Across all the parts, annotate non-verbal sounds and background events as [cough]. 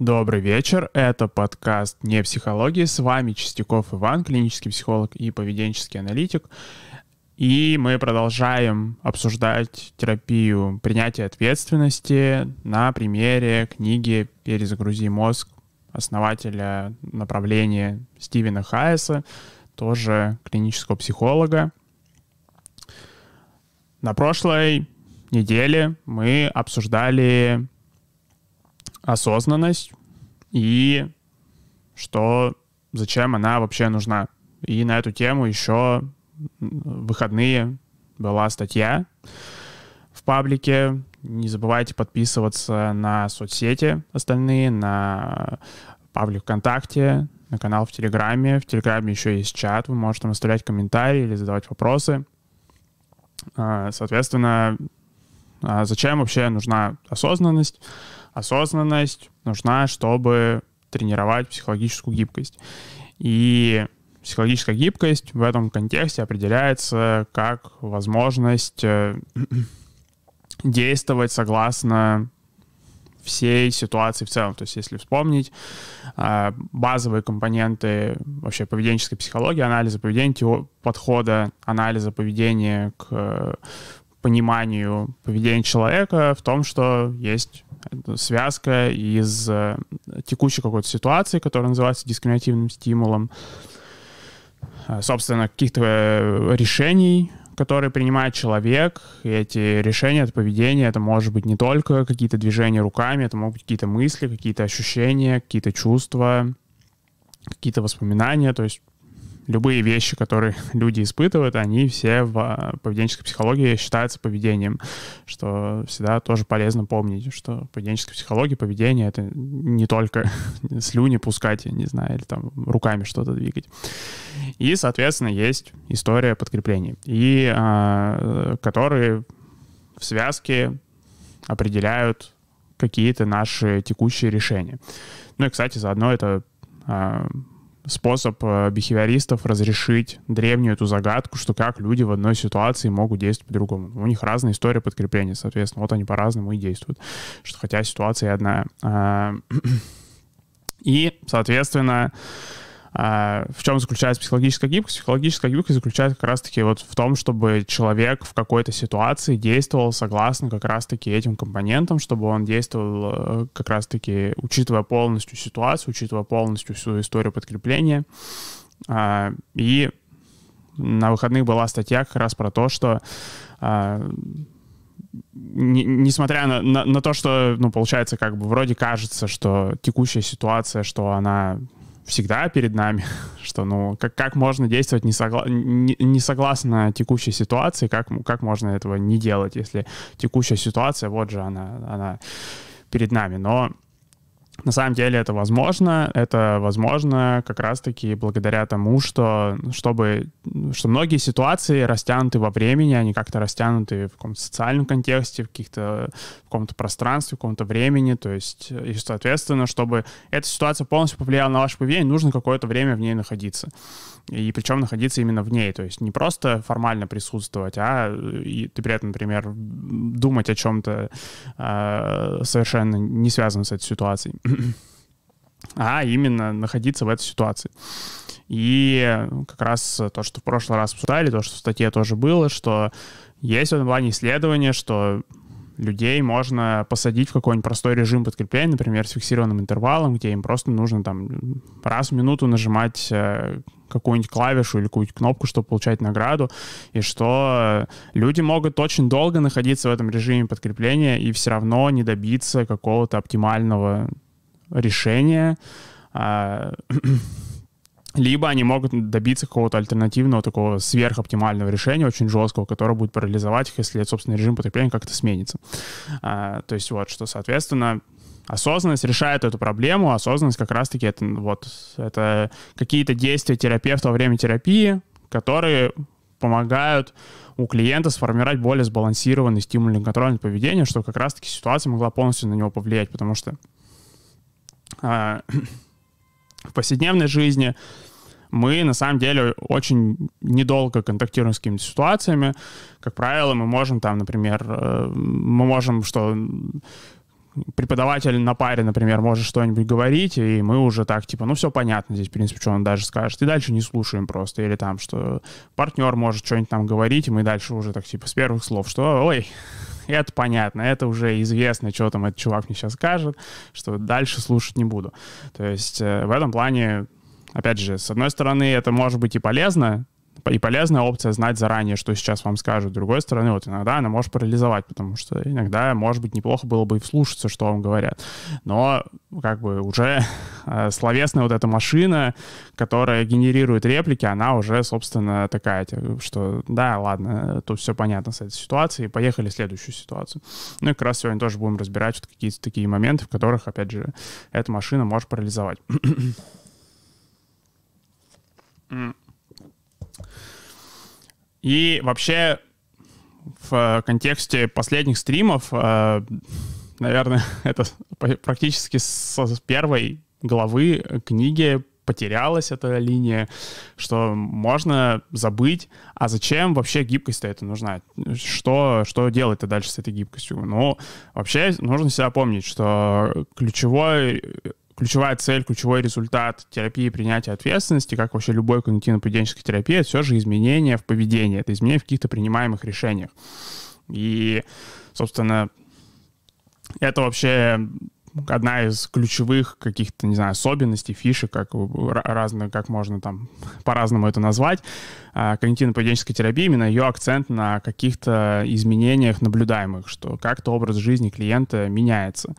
Добрый вечер, это подкаст «Не психология», с вами Чистяков Иван, клинический психолог и поведенческий аналитик. И мы продолжаем обсуждать терапию принятия ответственности на примере книги «Перезагрузи мозг» основателя направления Стивена Хайеса, тоже клинического психолога. На прошлой неделе мы обсуждали осознанность и что, зачем она вообще нужна. И на эту тему еще в выходные была статья в паблике. Не забывайте подписываться на соцсети остальные, на паблик ВКонтакте, на канал в Телеграме. В Телеграме еще есть чат, вы можете там оставлять комментарии или задавать вопросы. А, соответственно, а зачем вообще нужна осознанность? Осознанность нужна, чтобы тренировать психологическую гибкость. И психологическая гибкость в этом контексте определяется как возможность э, [clears throat] действовать согласно всей ситуации в целом. То есть если вспомнить э, базовые компоненты вообще поведенческой психологии, анализа поведения, подхода анализа поведения к пониманию поведения человека в том, что есть связка из э, текущей какой-то ситуации, которая называется дискриминативным стимулом, э, собственно, каких-то э, решений, которые принимает человек, и эти решения, это поведение, это может быть не только какие-то движения руками, это могут быть какие-то мысли, какие-то ощущения, какие-то чувства, какие-то воспоминания, то есть любые вещи, которые [laughs] люди испытывают, они все в а, поведенческой психологии считаются поведением, что всегда тоже полезно помнить, что поведенческая психология, поведение — это не только [laughs] слюни пускать, не знаю, или там руками что-то двигать. И, соответственно, есть история подкреплений, и а, которые в связке определяют какие-то наши текущие решения. Ну и, кстати, заодно это а, способ э, бихевиористов разрешить древнюю эту загадку, что как люди в одной ситуации могут действовать по-другому. У них разная история подкрепления, соответственно, вот они по-разному и действуют, что хотя ситуация одна. А, [clears throat] и, соответственно, а, в чем заключается психологическая гибкость? Психологическая гибкость заключается как раз-таки вот в том, чтобы человек в какой-то ситуации действовал согласно как раз-таки этим компонентам, чтобы он действовал э, как раз-таки, учитывая полностью ситуацию, учитывая полностью всю историю подкрепления. А, и на выходных была статья как раз про то, что а, несмотря на, на, на то, что, ну, получается, как бы вроде кажется, что текущая ситуация, что она всегда перед нами, [laughs] что, ну, как, как можно действовать не, согла не, не согласно текущей ситуации, как, как можно этого не делать, если текущая ситуация, вот же она, она перед нами. Но на самом деле это возможно. Это возможно как раз-таки благодаря тому, что, чтобы, что многие ситуации растянуты во времени, они как-то растянуты в каком-то социальном контексте, в каких-то в каком-то пространстве, в каком-то времени. То есть, и, соответственно, чтобы эта ситуация полностью повлияла на ваше поведение, нужно какое-то время в ней находиться и причем находиться именно в ней, то есть не просто формально присутствовать, а и ты при этом, например, думать о чем-то э, совершенно не связанном с этой ситуацией, [clears throat] а именно находиться в этой ситуации. И как раз то, что в прошлый раз обсуждали, то, что в статье тоже было, что есть в этом плане исследование, что людей можно посадить в какой-нибудь простой режим подкрепления, например, с фиксированным интервалом, где им просто нужно там раз в минуту нажимать э, какую-нибудь клавишу или какую-нибудь кнопку, чтобы получать награду, и что люди могут очень долго находиться в этом режиме подкрепления и все равно не добиться какого-то оптимального решения, а, [clears throat] либо они могут добиться какого-то альтернативного, такого сверхоптимального решения, очень жесткого, которое будет парализовать их, если, собственно, режим потребления как-то сменится. А, то есть вот, что, соответственно, осознанность решает эту проблему. Осознанность как раз-таки это, вот, это какие-то действия терапевта во время терапии, которые помогают у клиента сформировать более сбалансированный стимульный контрольный поведение, чтобы как раз-таки ситуация могла полностью на него повлиять, потому что [clears throat] в повседневной жизни мы на самом деле очень недолго контактируем с какими-то ситуациями. Как правило, мы можем там, например, э, мы можем что преподаватель на паре, например, может что-нибудь говорить, и мы уже так, типа, ну, все понятно здесь, в принципе, что он даже скажет, и дальше не слушаем просто, или там, что партнер может что-нибудь там говорить, и мы дальше уже так, типа, с первых слов, что, ой, это понятно, это уже известно, что там этот чувак мне сейчас скажет, что дальше слушать не буду. То есть э, в этом плане, опять же, с одной стороны, это может быть и полезно, и полезная опция знать заранее, что сейчас вам скажут. С другой стороны, вот иногда она может парализовать, потому что иногда, может быть, неплохо было бы и вслушаться, что вам говорят. Но как бы уже [laughs] э, словесная вот эта машина, которая генерирует реплики, она уже, собственно, такая, что да, ладно, тут все понятно с этой ситуацией, поехали в следующую ситуацию. Ну и как раз сегодня тоже будем разбирать вот какие-то такие моменты, в которых, опять же, эта машина может парализовать. [clears throat] И вообще в контексте последних стримов, э, наверное, [laughs] это практически с первой главы книги потерялась эта линия, что можно забыть, а зачем вообще гибкость-то это нужна? Что, что делать-то дальше с этой гибкостью? Ну, вообще нужно себя помнить, что ключевой ключевая цель, ключевой результат терапии принятия ответственности, как вообще любой когнитивно-поведенческой терапии, это все же изменения в поведении, это изменения в каких-то принимаемых решениях. И, собственно, это вообще одна из ключевых каких-то, не знаю, особенностей, фишек, как разные, как можно там [laughs] по-разному это назвать, а, когнитивно-поведенческой терапии, именно ее акцент на каких-то изменениях наблюдаемых, что как-то образ жизни клиента меняется.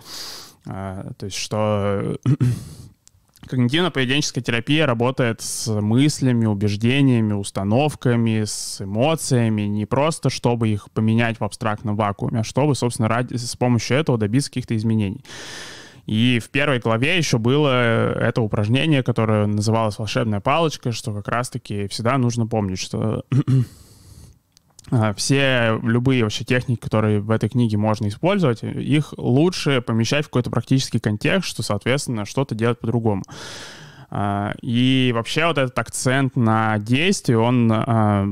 А, то есть что [clears throat] когнитивно-поведенческая терапия работает с мыслями, убеждениями, установками, с эмоциями, не просто чтобы их поменять в абстрактном вакууме, а чтобы, собственно, ради, с помощью этого добиться каких-то изменений. И в первой главе еще было это упражнение, которое называлось «Волшебная палочка», что как раз-таки всегда нужно помнить, что [clears throat] все любые вообще техники, которые в этой книге можно использовать, их лучше помещать в какой-то практический контекст, что, соответственно, что-то делать по-другому. А, и вообще вот этот акцент на действие, он а,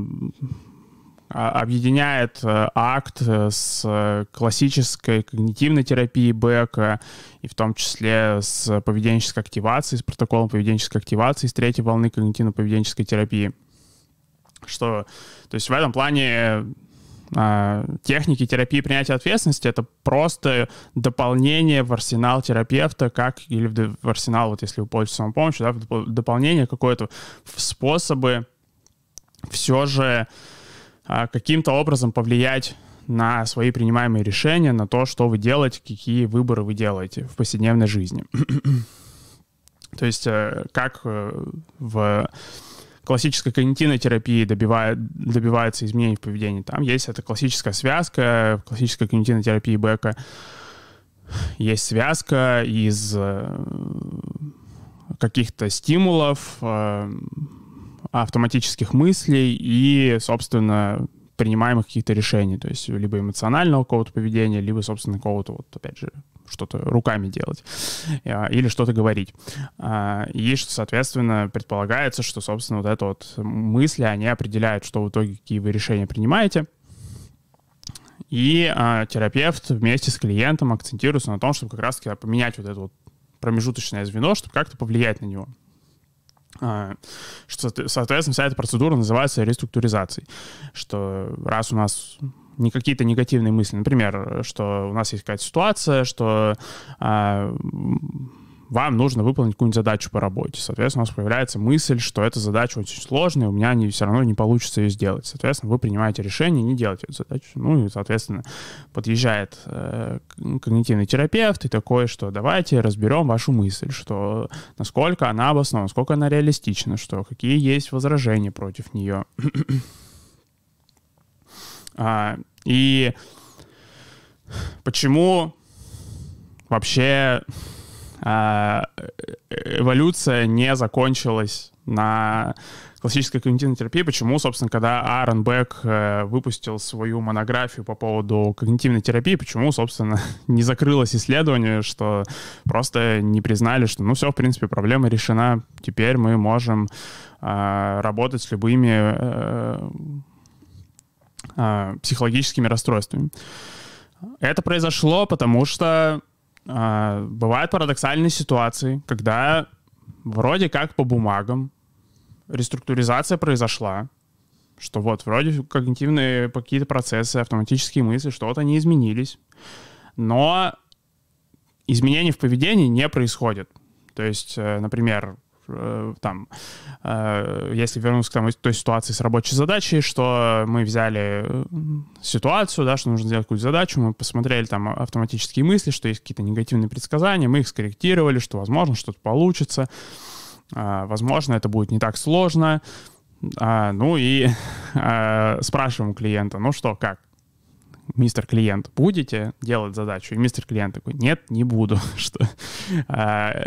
объединяет э, акт с классической когнитивной терапией Бека, и в том числе с поведенческой активацией, с протоколом поведенческой активации, с третьей волны когнитивно-поведенческой терапии. Что, то есть в этом плане э, техники терапии принятия ответственности это просто дополнение в арсенал терапевта, как или в арсенал, вот если вы пользуетесь самопомощью, да, в дополнение какое-то в способы все же э, каким-то образом повлиять на свои принимаемые решения, на то, что вы делаете, какие выборы вы делаете в повседневной жизни. [clears throat] То есть э, как э, в классической когнитивной терапии добивает, добивается изменений в поведении. Там есть эта классическая связка, в классической когнитивной терапии Бека есть связка из э, каких-то стимулов, э, автоматических мыслей и, собственно, принимаемых каких-то решений, то есть либо эмоционального какого-то поведения, либо, собственно, какого-то, вот, опять же, что-то руками делать а, или что-то говорить. А, и соответственно, предполагается, что, собственно, вот это вот мысли, они определяют, что в итоге, какие вы решения принимаете. И а, терапевт вместе с клиентом акцентируется на том, чтобы как раз-таки поменять вот это вот промежуточное звено, чтобы как-то повлиять на него. Что, соответственно, вся эта процедура называется реструктуризацией. Что раз у нас не какие-то негативные мысли. Например, что у нас есть какая-то ситуация, что э, вам нужно выполнить какую-нибудь задачу по работе. Соответственно, у вас появляется мысль, что эта задача очень сложная, у меня не, все равно не получится ее сделать. Соответственно, вы принимаете решение не делать эту задачу. Ну и, соответственно, подъезжает э, когнитивный терапевт и такой, что давайте разберем вашу мысль, что насколько она обоснована, насколько она реалистична, что какие есть возражения против нее. А, и почему вообще а, эволюция не закончилась на классической когнитивной терапии, почему, собственно, когда Аарон Бек э, выпустил свою монографию по поводу когнитивной терапии, почему, собственно, [laughs] не закрылось исследование, что просто не признали, что, ну, все, в принципе, проблема решена, теперь мы можем э, работать с любыми э, э, психологическими расстройствами. Это произошло, потому что э, бывают парадоксальные ситуации, когда вроде как по бумагам реструктуризация произошла, что вот вроде когнитивные какие-то процессы, автоматические мысли, что-то не изменились, но изменений в поведении не происходит. То есть, э, например, там, э, если вернуться к тому, той ситуации с рабочей задачей, что мы взяли ситуацию, да, что нужно сделать какую-то задачу, мы посмотрели там автоматические мысли, что есть какие-то негативные предсказания, мы их скорректировали, что, возможно, что-то получится, возможно, это будет не так сложно, а, ну и [laughs] спрашиваем клиента, ну что, как? Мистер клиент, будете делать задачу? И мистер клиент такой, нет, не буду. [laughs] что, а,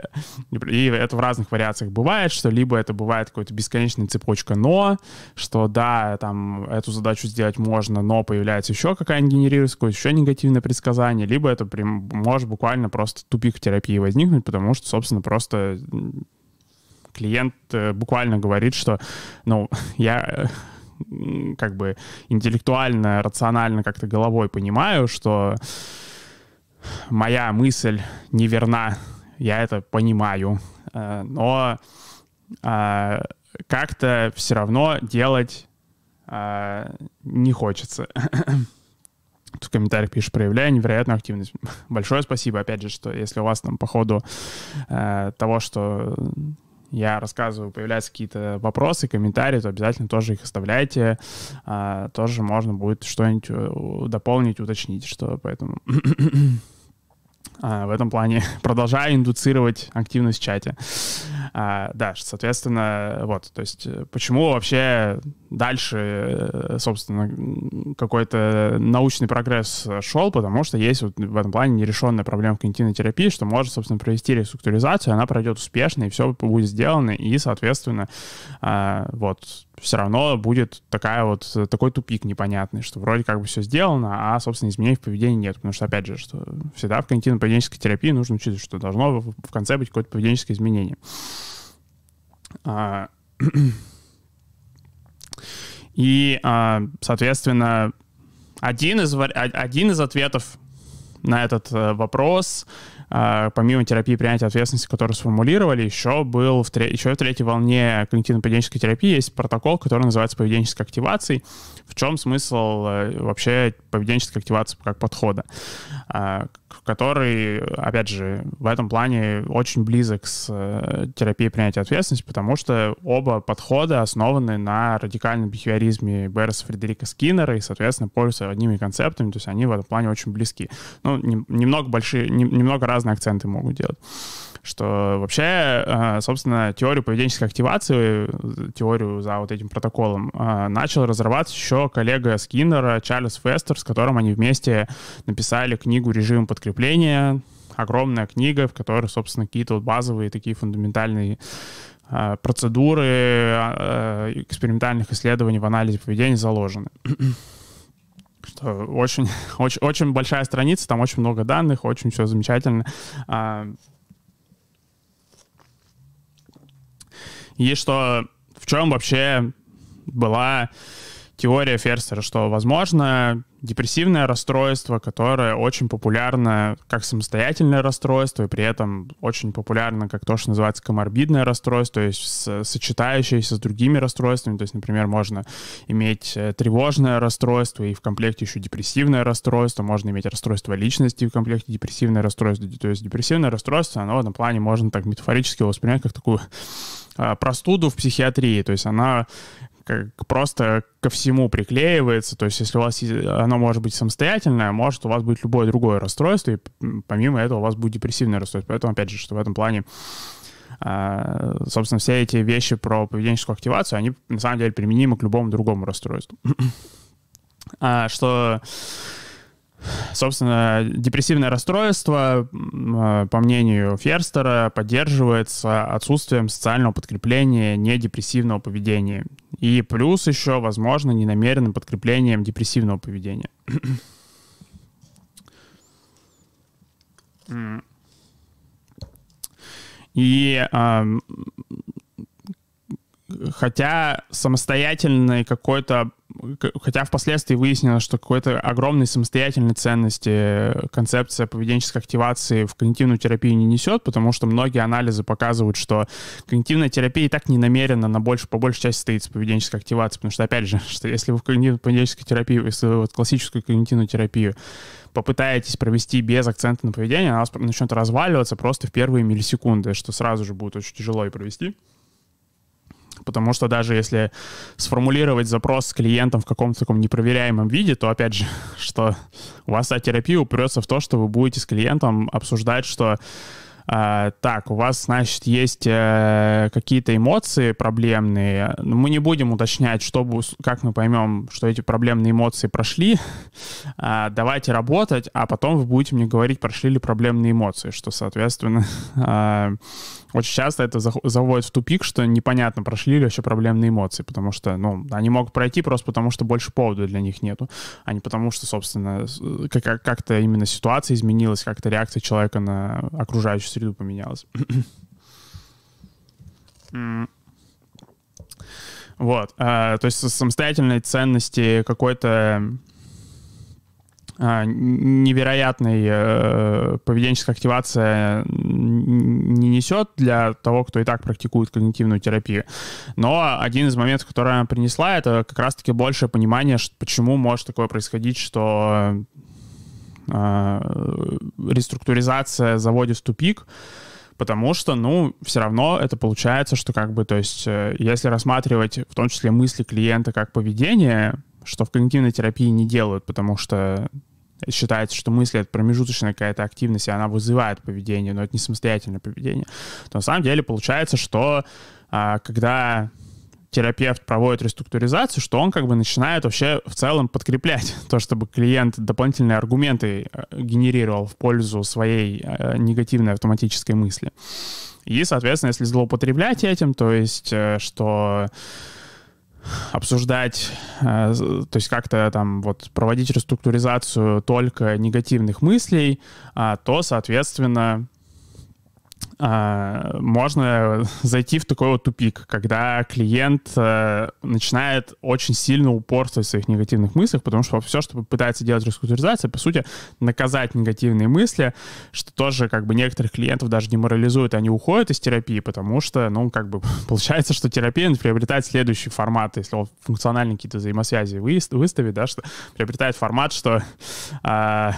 и это в разных вариациях бывает, что либо это бывает какая-то бесконечная цепочка «но», что да, там эту задачу сделать можно, но появляется еще какая-нибудь генерируется какое-то еще негативное предсказание, либо это прям может буквально просто тупик терапии возникнуть, потому что, собственно, просто клиент э, буквально говорит, что, ну, [laughs] я э, как бы интеллектуально, рационально как-то головой понимаю, что моя мысль неверна, я это понимаю, э, но как-то все равно делать не хочется. [clears throat] Тут в комментариях пишешь, проявляя невероятную активность. Большое спасибо, опять же, что если у вас там по ходу э, того, что я рассказываю, появляются какие-то вопросы, комментарии, то обязательно тоже их оставляйте. А, тоже можно будет что-нибудь э, дополнить, уточнить, что поэтому [clears throat] а, в этом плане [laughs] продолжаю индуцировать активность в чате. А, да, соответственно, вот, то есть э, почему вообще дальше, э, собственно, какой-то научный прогресс шел, потому что есть вот в этом плане нерешенная проблема в когнитивной терапии, что может, собственно, провести реструктуризацию, она пройдет успешно, и все будет сделано, и, соответственно, а, вот, все равно будет такая вот, такой тупик непонятный, что вроде как бы все сделано, а, собственно, изменений в поведении нет. Потому что, опять же, что всегда в когнитивно-поведенческой терапии нужно учитывать, что должно в конце быть какое-то поведенческое изменение. А, [clears throat] и, а, соответственно, один из, один из ответов на этот э, вопрос а, помимо терапии принятия ответственности, которую сформулировали, еще был в, тре- еще в третьей волне когнитивно-поведенческой терапии есть протокол, который называется поведенческой активацией. В чем смысл э, вообще поведенческой активации как подхода? А, который, опять же, в этом плане очень близок с э, терапией принятия ответственности, потому что оба подхода основаны на радикальном бихевиоризме Берреса Фредерика Скиннера и, соответственно, пользуются одними концептами, то есть они в этом плане очень близки. Ну, немного большие, немного разные акценты могут делать что вообще, э, собственно, теорию поведенческой активации, теорию за вот этим протоколом, э, начал разрабатывать еще коллега Скиннера Чарльз Фестер, с которым они вместе написали книгу «Режим подкрепления», огромная книга, в которой, собственно, какие-то вот базовые такие фундаментальные э, процедуры экспериментальных исследований в анализе поведения заложены. [clears throat] Что очень, [laughs] очень, очень большая страница, там очень много данных, очень все замечательно. И что в чем вообще была теория Ферстера, что, возможно, депрессивное расстройство, которое очень популярно как самостоятельное расстройство, и при этом очень популярно как то, что называется коморбидное расстройство, то есть сочетающееся с другими расстройствами. То есть, например, можно иметь э, тревожное расстройство и в комплекте еще депрессивное расстройство, можно иметь расстройство личности в комплекте депрессивное расстройство. То есть депрессивное расстройство, оно в этом плане можно так метафорически воспринять как такую простуду в психиатрии. То есть она как просто ко всему приклеивается. То есть если у вас оно может быть самостоятельное, может у вас быть любое другое расстройство, и помимо этого у вас будет депрессивное расстройство. Поэтому, опять же, что в этом плане а, собственно, все эти вещи про поведенческую активацию, они на самом деле применимы к любому другому расстройству. [clears throat] А, что Собственно, депрессивное расстройство, а, по мнению Ферстера, поддерживается отсутствием социального подкрепления недепрессивного поведения. И плюс еще, возможно, ненамеренным подкреплением депрессивного поведения. И хотя самостоятельной какой-то хотя впоследствии выяснилось, что какой-то огромной самостоятельной ценности концепция поведенческой активации в когнитивную терапию не несет, потому что многие анализы показывают, что когнитивная терапия и так не намерена на больше, по большей части стоит с поведенческой активацией, потому что, опять же, [laughs] что если вы в когнитивной поведенческой терапии, если вы вот классическую когнитивную терапию попытаетесь провести без акцента на поведение, она начнет разваливаться просто в первые миллисекунды, что сразу же будет очень тяжело и провести потому что даже если сформулировать запрос с клиентом в каком-то таком непроверяемом виде, то, опять же, [laughs] что у вас та терапия упрется в то, что вы будете с клиентом обсуждать, что а, так, у вас, значит, есть э, какие-то эмоции проблемные. Мы не будем уточнять, что, как мы поймем, что эти проблемные эмоции прошли. А, давайте работать, а потом вы будете мне говорить, прошли ли проблемные эмоции, что, соответственно, [laughs] а, очень часто это заводит в тупик, что непонятно, прошли ли вообще проблемные эмоции, потому что, ну, они могут пройти просто потому, что больше повода для них нету, а не потому, что, собственно, как-то именно ситуация изменилась, как-то реакция человека на окружающую среду поменялась. [clears throat] Вот, а, то есть самостоятельной ценности какой-то невероятной э, поведенческая активация не несет для того, кто и так практикует когнитивную терапию. Но один из моментов, который она принесла, это как раз-таки большее понимание, почему может такое происходить, что э, реструктуризация заводит в тупик, потому что, ну, все равно это получается, что как бы, то есть, э, если рассматривать в том числе мысли клиента как поведение, что в когнитивной терапии не делают, потому что считается, что мысли — это промежуточная какая-то активность, и она вызывает поведение, но это не самостоятельное поведение, то на самом деле получается, что а, когда терапевт проводит реструктуризацию, что он как бы начинает вообще в целом подкреплять [laughs] то, чтобы клиент дополнительные аргументы э, генерировал в пользу своей э, негативной автоматической мысли. И, соответственно, если злоупотреблять этим, то есть э, что обсуждать, э, то есть как-то там вот проводить реструктуризацию только негативных мыслей, а, то, соответственно, можно зайти в такой вот тупик, когда клиент э, начинает очень сильно упорствовать в своих негативных мыслях, потому что все, что пытается делать реструктуризация, по сути, наказать негативные мысли, что тоже как бы некоторых клиентов даже деморализует, они уходят из терапии, потому что, ну, как бы [laughs] получается, что терапия приобретает следующий формат, если он функциональные какие-то взаимосвязи выставит, да, что приобретает формат, что а,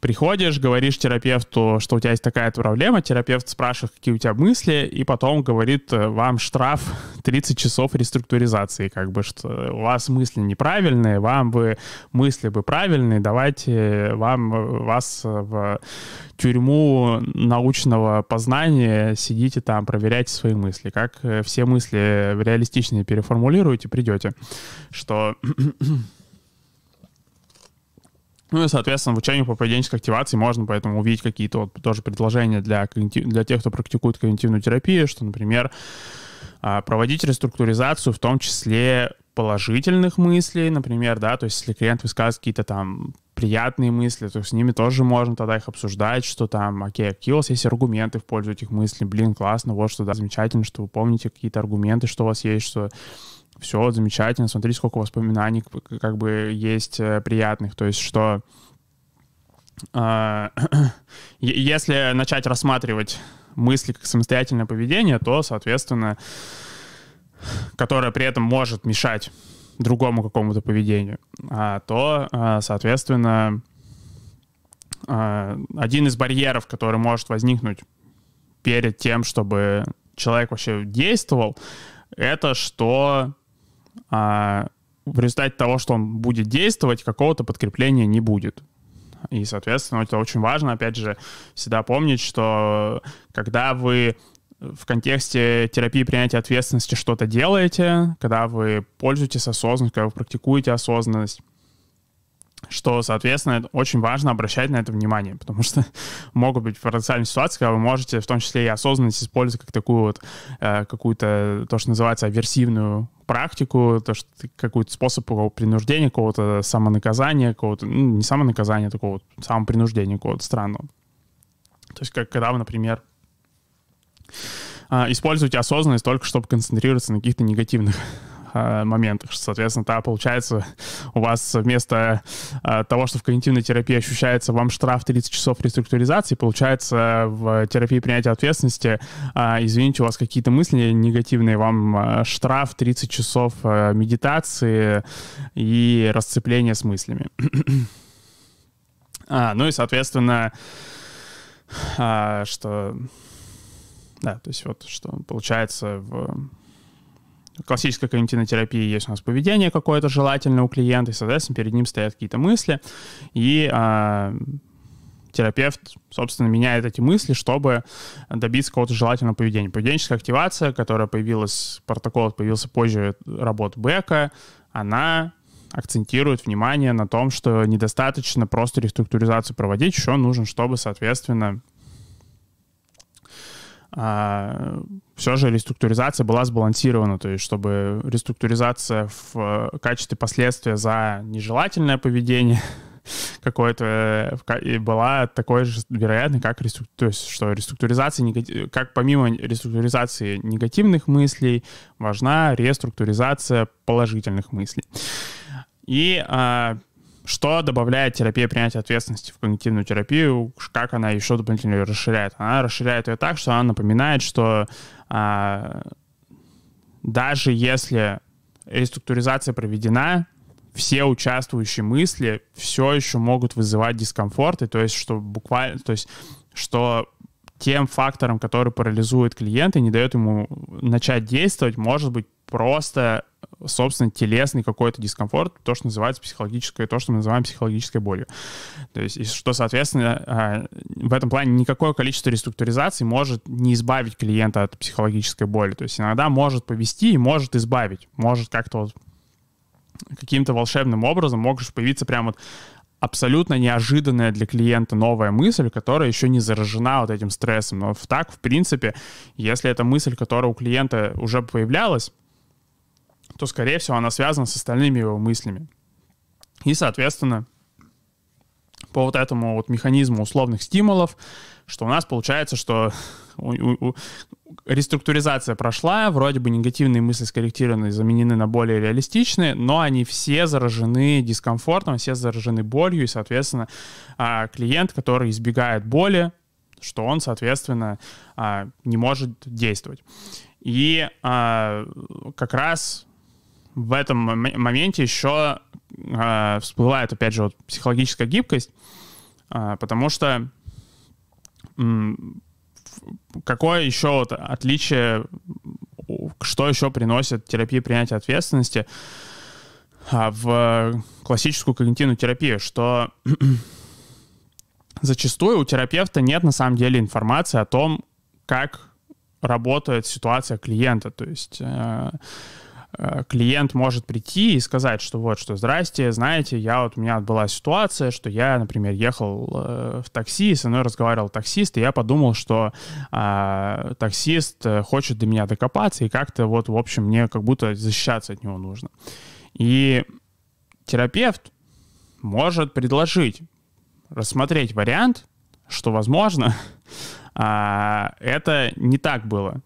приходишь, говоришь терапевту, что у тебя есть такая проблема, терапевт спрашивает, спрашивает, какие у тебя мысли, и потом говорит э, вам штраф [laughs] 30 часов реструктуризации, как бы, что у вас мысли неправильные, вам бы мысли бы правильные, давайте вам, э, вас в тюрьму научного познания, сидите там, проверяйте свои мысли. Как э, все мысли реалистичные переформулируете, придете, что [clears throat] ну и, соответственно, в учении по поведенческой активации можно поэтому увидеть какие-то вот тоже предложения для, для тех, кто практикует когнитивную терапию, что, например, а, проводить реструктуризацию, в том числе положительных мыслей, например, да, то есть если клиент высказывает какие-то там приятные мысли, то с ними тоже можно тогда их обсуждать, что там, окей, какие у вас есть аргументы в пользу этих мыслей, блин, классно, вот что, да, замечательно, что вы помните какие-то аргументы, что у вас есть, что все замечательно, смотрите, сколько воспоминаний как бы есть э, приятных, то есть что [clears throat] э, если начать рассматривать мысли как самостоятельное поведение, то, соответственно, которое при этом может мешать другому какому-то поведению, а, то, а, соответственно, а, один из барьеров, который может возникнуть перед тем, чтобы человек вообще действовал, это что а в результате того, что он будет действовать, какого-то подкрепления не будет. И, соответственно, это очень важно, опять же, всегда помнить, что когда вы в контексте терапии принятия ответственности что-то делаете, когда вы пользуетесь осознанностью, когда вы практикуете осознанность, что, соответственно, очень важно обращать на это внимание, потому что [laughs] могут быть парадоксальные ситуации, когда вы можете в том числе и осознанность использовать как такую вот э, какую-то, то, что называется, аверсивную практику, то, что какой-то способ принуждения, какого-то самонаказания, какого-то, ну, не самонаказания, а такого вот самопринуждения какого-то странного. То есть, как когда вы, например, э, используете осознанность только чтобы концентрироваться на каких-то негативных э, моментах. Соответственно, да, получается, у вас вместо э, того, что в когнитивной терапии ощущается вам штраф 30 часов реструктуризации, получается в терапии принятия ответственности, э, извините, у вас какие-то мысли негативные, вам э, штраф 30 часов э, медитации и расцепления с мыслями. [clears throat] а, ну и, соответственно, а, что... Да, то есть вот что получается в классической когнитивной терапии есть у нас поведение какое-то желательное у клиента, и, соответственно, перед ним стоят какие-то мысли, и а, терапевт, собственно, меняет эти мысли, чтобы добиться какого-то желательного поведения. Поведенческая активация, которая появилась, протокол появился позже работы Бека, она акцентирует внимание на том, что недостаточно просто реструктуризацию проводить, еще нужно, чтобы, соответственно, а, все же реструктуризация была сбалансирована, то есть чтобы реструктуризация в качестве последствия за нежелательное поведение [laughs] какое-то была такой же вероятной, как реструк... то есть что реструктуризация, как помимо реструктуризации негативных мыслей, важна реструктуризация положительных мыслей. И а, что добавляет терапия принятия ответственности в когнитивную терапию, как она еще дополнительно ее расширяет? Она расширяет ее так, что она напоминает, что даже если реструктуризация проведена, все участвующие мысли все еще могут вызывать дискомфорт, и то есть что буквально, то есть что тем фактором, который парализует клиента и не дает ему начать действовать, может быть просто собственно, телесный какой-то дискомфорт, то, что называется психологическое, то, что мы называем психологической болью. То есть, и что, соответственно, а, в этом плане никакое количество реструктуризаций может не избавить клиента от психологической боли. То есть иногда может повести и может избавить, может как-то вот каким-то волшебным образом может появиться прямо вот абсолютно неожиданная для клиента новая мысль, которая еще не заражена вот этим стрессом. Но так, в принципе, если эта мысль, которая у клиента уже появлялась, то, скорее всего, она связана с остальными его мыслями. И, соответственно, по вот этому вот механизму условных стимулов, что у нас получается, что у, у, у, реструктуризация прошла, вроде бы негативные мысли скорректированы, заменены на более реалистичные, но они все заражены дискомфортом, все заражены болью, и, соответственно, а, клиент, который избегает боли, что он, соответственно, а, не может действовать. И а, как раз в этом моменте еще э, всплывает, опять же, вот, психологическая гибкость, э, потому что э, какое еще вот отличие, что еще приносит терапия принятия ответственности э, в классическую когнитивную терапию, что [clears throat] зачастую у терапевта нет на самом деле информации о том, как работает ситуация клиента, то есть Э, клиент может прийти и сказать, что вот, что здрасте, знаете, я вот, у меня была ситуация, что я, например, ехал э, в такси, со мной разговаривал таксист, и я подумал, что э, таксист хочет до меня докопаться, и как-то вот, в общем, мне как будто защищаться от него нужно. И терапевт может предложить рассмотреть вариант, что, возможно, э, [laughs] это не так было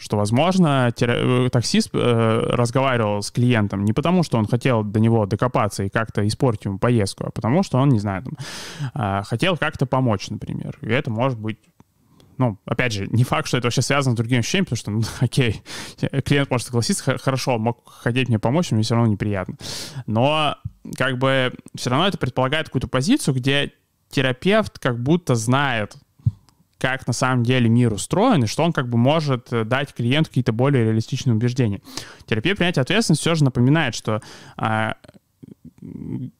что, возможно, э, таксист э, разговаривал с клиентом не потому, что он хотел до него докопаться и как-то испортить ему поездку, а потому что он, не знаю, там, э, хотел как-то помочь, например. И это может быть ну, опять же, не факт, что это вообще связано с другим ощущением, потому что, ну, [laughs] окей, клиент может согласиться, хорошо, мог хотеть мне помочь, но мне все равно неприятно. Но, как бы, все равно это предполагает какую-то позицию, где терапевт как будто знает, как на самом деле мир устроен, и что он как бы может э, дать клиенту какие-то более реалистичные убеждения. Терапия принятия ответственности все же напоминает, что а,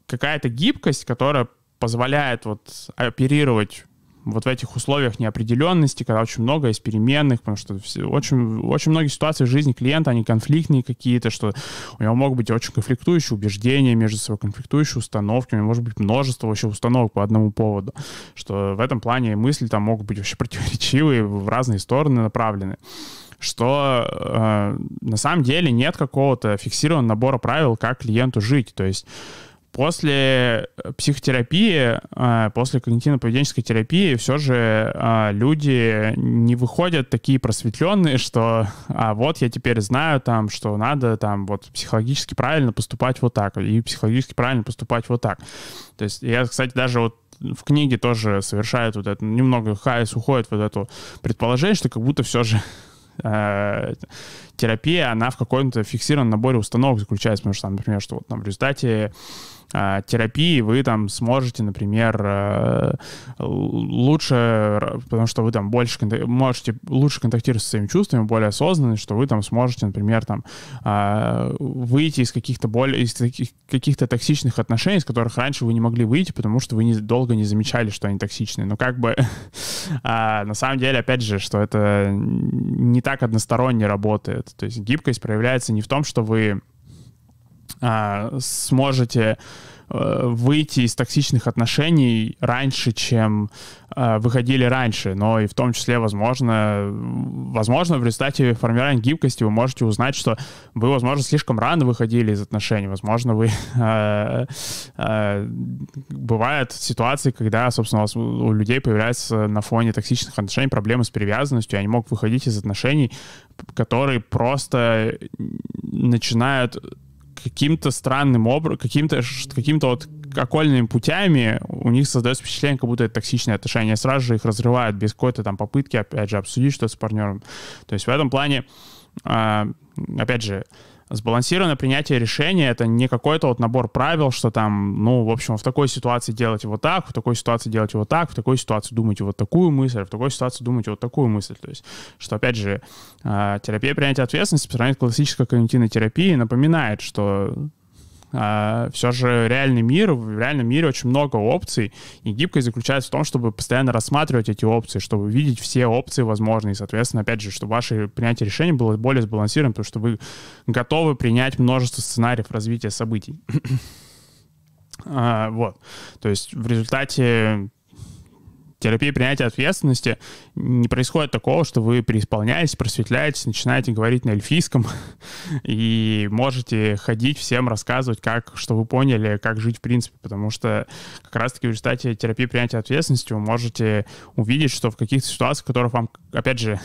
какая-то гибкость, которая позволяет вот оперировать вот в этих условиях неопределенности, когда очень много есть переменных, потому что все, очень, очень многие ситуации в жизни клиента, они конфликтные какие-то, что у него могут быть очень конфликтующие убеждения между собой, конфликтующие установки, у него может быть множество вообще установок по одному поводу, что в этом плане мысли там могут быть вообще [laughs] противоречивые, в разные стороны направлены что э, на самом деле нет какого-то фиксированного набора правил, как клиенту жить. То есть после психотерапии, э, после когнитивно-поведенческой терапии все же э, люди не выходят такие просветленные, что а вот я теперь знаю там, что надо там вот психологически правильно поступать вот так, и психологически правильно поступать вот так. То есть я, кстати, даже вот в книге тоже совершают вот это, немного Хайс уходит вот это предположение, что как будто все же э, терапия, она в каком-то фиксированном наборе установок заключается, потому что, например, что вот там, в результате терапии вы там сможете, например, э, лучше, потому что вы там больше можете лучше контактировать со своими чувствами, более осознанно, что вы там сможете, например, там а, выйти из каких-то более из каких-то токсичных отношений, из которых раньше вы не могли выйти, потому что вы не, долго не замечали, что они токсичные. Но как бы [laughs] а, на самом деле, опять же, что это не так односторонне работает. То есть гибкость проявляется не в том, что вы а, сможете э, выйти из токсичных отношений раньше, чем э, выходили раньше, но и в том числе, возможно, возможно, в результате формирования гибкости вы можете узнать, что вы, возможно, слишком рано выходили из отношений, возможно, вы [laughs] э, э, бывают ситуации, когда, собственно, у, вас, у людей появляются на фоне токсичных отношений проблемы с привязанностью, они могут выходить из отношений, которые просто начинают каким-то странным образом, каким-то каким-то вот окольными путями у них создается впечатление, как будто это токсичные отношения. Сразу же их разрывают без какой-то там попытки, опять же, обсудить что-то с партнером. То есть в этом плане, а, опять же, Сбалансированное принятие решения — это не какой-то вот набор правил, что там, ну, в общем, в такой ситуации делайте вот так, в такой ситуации делайте вот так, в такой ситуации думайте вот такую мысль, в такой ситуации думайте вот такую мысль. То есть, что, опять же, а, терапия принятия ответственности по сравнению с классической когнитивной терапией напоминает, что а, все же реальный мир, в реальном мире очень много опций, и гибкость заключается в том, чтобы постоянно рассматривать эти опции, чтобы видеть все опции возможные, и, соответственно, опять же, чтобы ваше принятие решений было более сбалансированным, потому что вы готовы принять множество сценариев развития событий. [clears throat] а, вот. То есть в результате терапии принятия ответственности. Не происходит такого, что вы преисполняетесь, просветляетесь, начинаете говорить на эльфийском [laughs] и можете ходить всем рассказывать, как, что вы поняли, как жить в принципе, потому что как раз-таки в результате терапии принятия ответственности вы можете увидеть, что в каких-то ситуациях, в которых вам, опять же,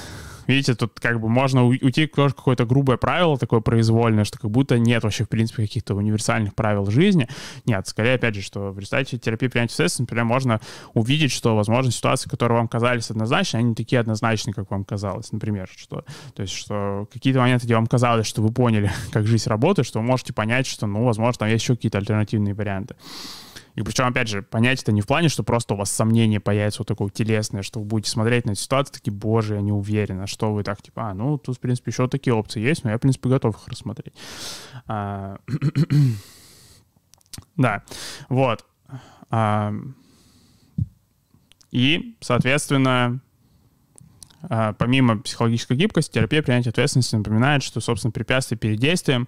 Видите, тут как бы можно уйти тоже какое-то грубое правило такое произвольное, что как будто нет вообще, в принципе, каких-то универсальных правил жизни. Нет, скорее, опять же, что в результате терапии принятия ответственности, например, можно увидеть, что, возможно, ситуации, которые вам казались однозначны, они не такие однозначные, как вам казалось. Например, что, то есть, что какие-то моменты, где вам казалось, что вы поняли, [laughs] как жизнь работает, что вы можете понять, что, ну, возможно, там есть еще какие-то альтернативные варианты. И причем, опять же, понять это не в плане, что просто у вас сомнение появится вот такое телесное, что вы будете смотреть на эту ситуацию, такие, боже, я не уверен, а что вы так, типа, а, ну, тут, в принципе, еще такие опции есть, но я, в принципе, готов их рассмотреть. А, [clears throat] да, вот. А, и, соответственно, а, помимо психологической гибкости, терапия принятия ответственности напоминает, что, собственно, препятствия перед действием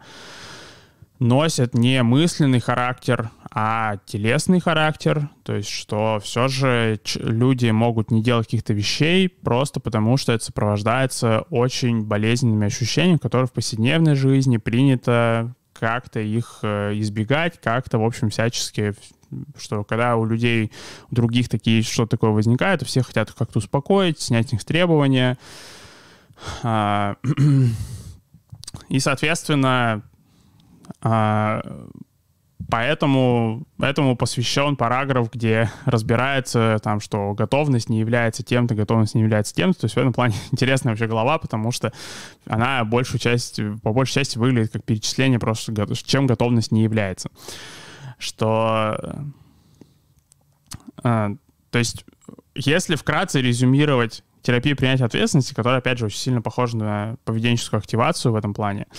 носят не мысленный характер, а телесный характер, то есть что все же люди могут не делать каких-то вещей просто потому, что это сопровождается очень болезненными ощущениями, которые в повседневной жизни принято как-то их э, избегать, как-то, в общем, всячески что когда у людей, у других такие что такое возникает, все хотят их как-то успокоить, снять с них требования. А, [clears throat] и, соответственно, поэтому этому посвящен параграф, где разбирается там, что готовность не является тем-то, готовность не является тем -то. Есть в этом плане [laughs] интересная вообще глава, потому что она большую часть, по большей части выглядит как перечисление просто, чем готовность не является. Что... А, то есть если вкратце резюмировать терапию принятия ответственности, которая, опять же, очень сильно похожа на поведенческую активацию в этом плане, а,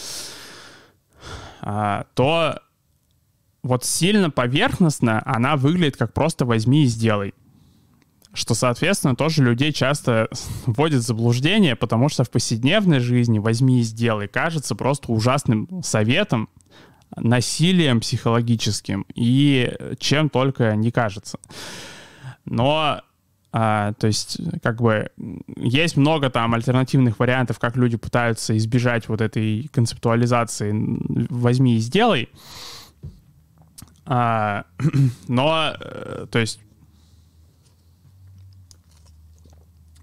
то вот сильно поверхностно она выглядит как просто возьми и сделай. Что, соответственно, тоже людей часто [laughs] вводит в заблуждение, потому что в повседневной жизни возьми и сделай кажется просто ужасным советом, насилием психологическим и чем только не кажется. Но а, то есть, как бы, есть много там альтернативных вариантов, как люди пытаются избежать вот этой концептуализации «возьми и сделай». А, [clears throat] но, э, то есть,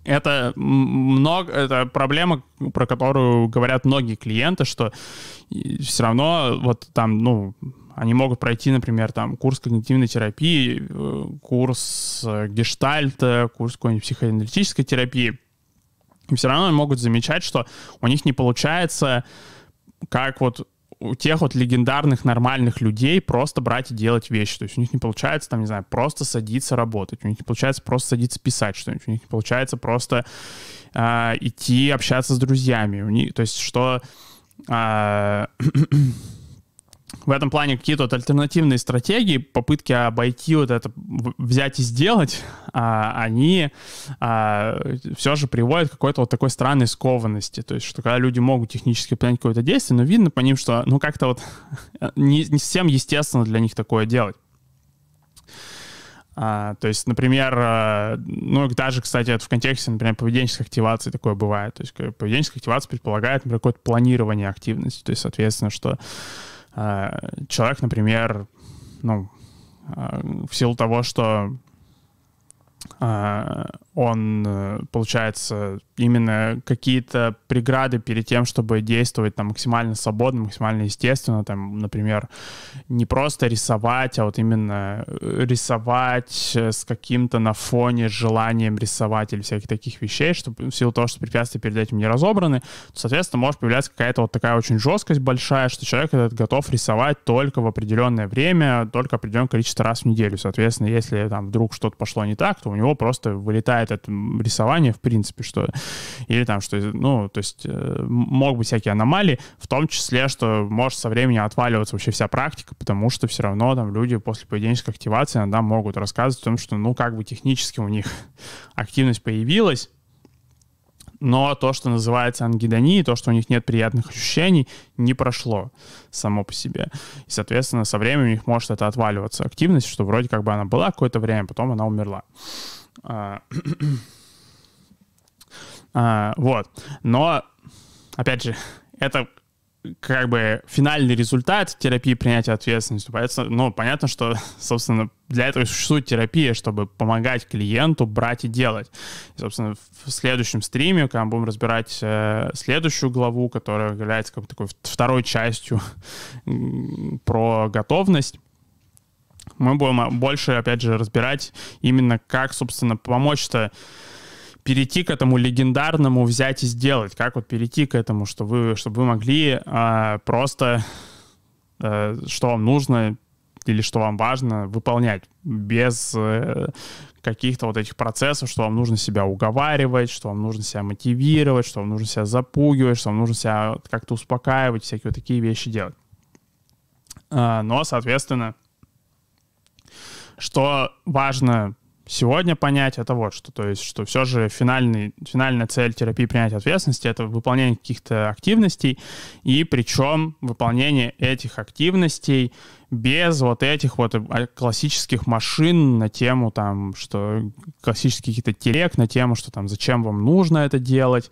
это много, это проблема, про которую говорят многие клиенты, что все равно вот там, ну, они могут пройти, например, там курс когнитивной терапии, э, курс э, гештальта, курс какой-нибудь психоаналитической терапии, и все равно могут замечать, что у них не получается как вот у тех вот легендарных нормальных людей просто брать и делать вещи. То есть у них не получается, там, не знаю, просто садиться работать, у них не получается просто садиться писать что-нибудь, у них не получается просто э, идти общаться с друзьями. У них, то есть что э, [clears throat] в этом плане какие-то вот альтернативные стратегии, попытки обойти вот это, взять и сделать, а, они а, все же приводят к какой-то вот такой странной скованности. То есть, что когда люди могут технически принять какое-то действие, но видно по ним, что ну как-то вот не, не совсем естественно для них такое делать. А, то есть, например, а, ну, даже, кстати, это в контексте, например, поведенческой активации такое бывает. То есть, поведенческая активация предполагает, например, какое-то планирование активности. То есть, соответственно, что Э, человек, например, ну, э, в силу того, что э, он, получается, именно какие-то преграды перед тем, чтобы действовать там максимально свободно, максимально естественно, там, например, не просто рисовать, а вот именно э, рисовать с каким-то на фоне желанием рисовать или всяких таких вещей, чтобы в силу того, что препятствия перед этим не разобраны, то, соответственно, может появляться какая-то вот такая очень жесткость большая, что человек этот готов рисовать только в определенное время, только определенное количество раз в неделю. Соответственно, если там вдруг что-то пошло не так, то у него просто вылетает это рисование, в принципе, что или там, что, ну, то есть э, могут быть всякие аномалии, в том числе, что может со временем отваливаться вообще вся практика, потому что все равно там люди после поведенческой активации иногда могут рассказывать о том, что, ну, как бы технически у них [laughs] активность появилась, но то, что называется ангидонией, то, что у них нет приятных ощущений, не прошло само по себе. И, соответственно, со временем у них может это отваливаться активность, что вроде как бы она была какое-то время, потом она умерла. А, А, вот. Но, опять же, это как бы финальный результат терапии принятия ответственности. Поэтому, ну, понятно, что, собственно, для этого существует терапия, чтобы помогать клиенту брать и делать. И, собственно, в следующем стриме, когда мы будем разбирать э, следующую главу, которая является как бы такой второй частью про готовность, мы будем больше, опять же, разбирать именно как, собственно, помочь-то перейти к этому легендарному взять и сделать? Как вот перейти к этому, чтобы вы, чтобы вы могли а, просто, а, что вам нужно или что вам важно, выполнять без а, каких-то вот этих процессов, что вам нужно себя уговаривать, что вам нужно себя мотивировать, что вам нужно себя запугивать, что вам нужно себя как-то успокаивать, всякие вот такие вещи делать. А, но, соответственно, что важно сегодня понять, это вот что. То есть, что все же финальный, финальная цель терапии принятия ответственности — это выполнение каких-то активностей, и причем выполнение этих активностей без вот этих вот а, классических машин на тему там, что классические какие-то телег на тему, что там зачем вам нужно это делать,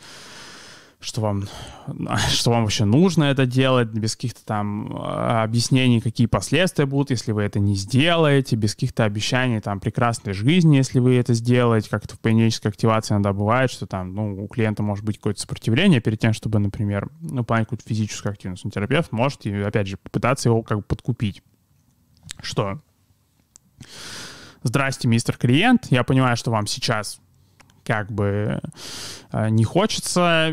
что вам, [laughs] что вам вообще нужно это делать, без каких-то там а, объяснений, какие последствия будут, если вы это не сделаете, без каких-то обещаний там прекрасной жизни, если вы это сделаете, как это в панической активации иногда бывает, что там, ну, у клиента может быть какое-то сопротивление перед тем, чтобы, например, ну, плане какую-то физическую активность. Но терапевт может, опять же, попытаться его как бы подкупить. Что? Здрасте, мистер клиент. Я понимаю, что вам сейчас как бы э, не хочется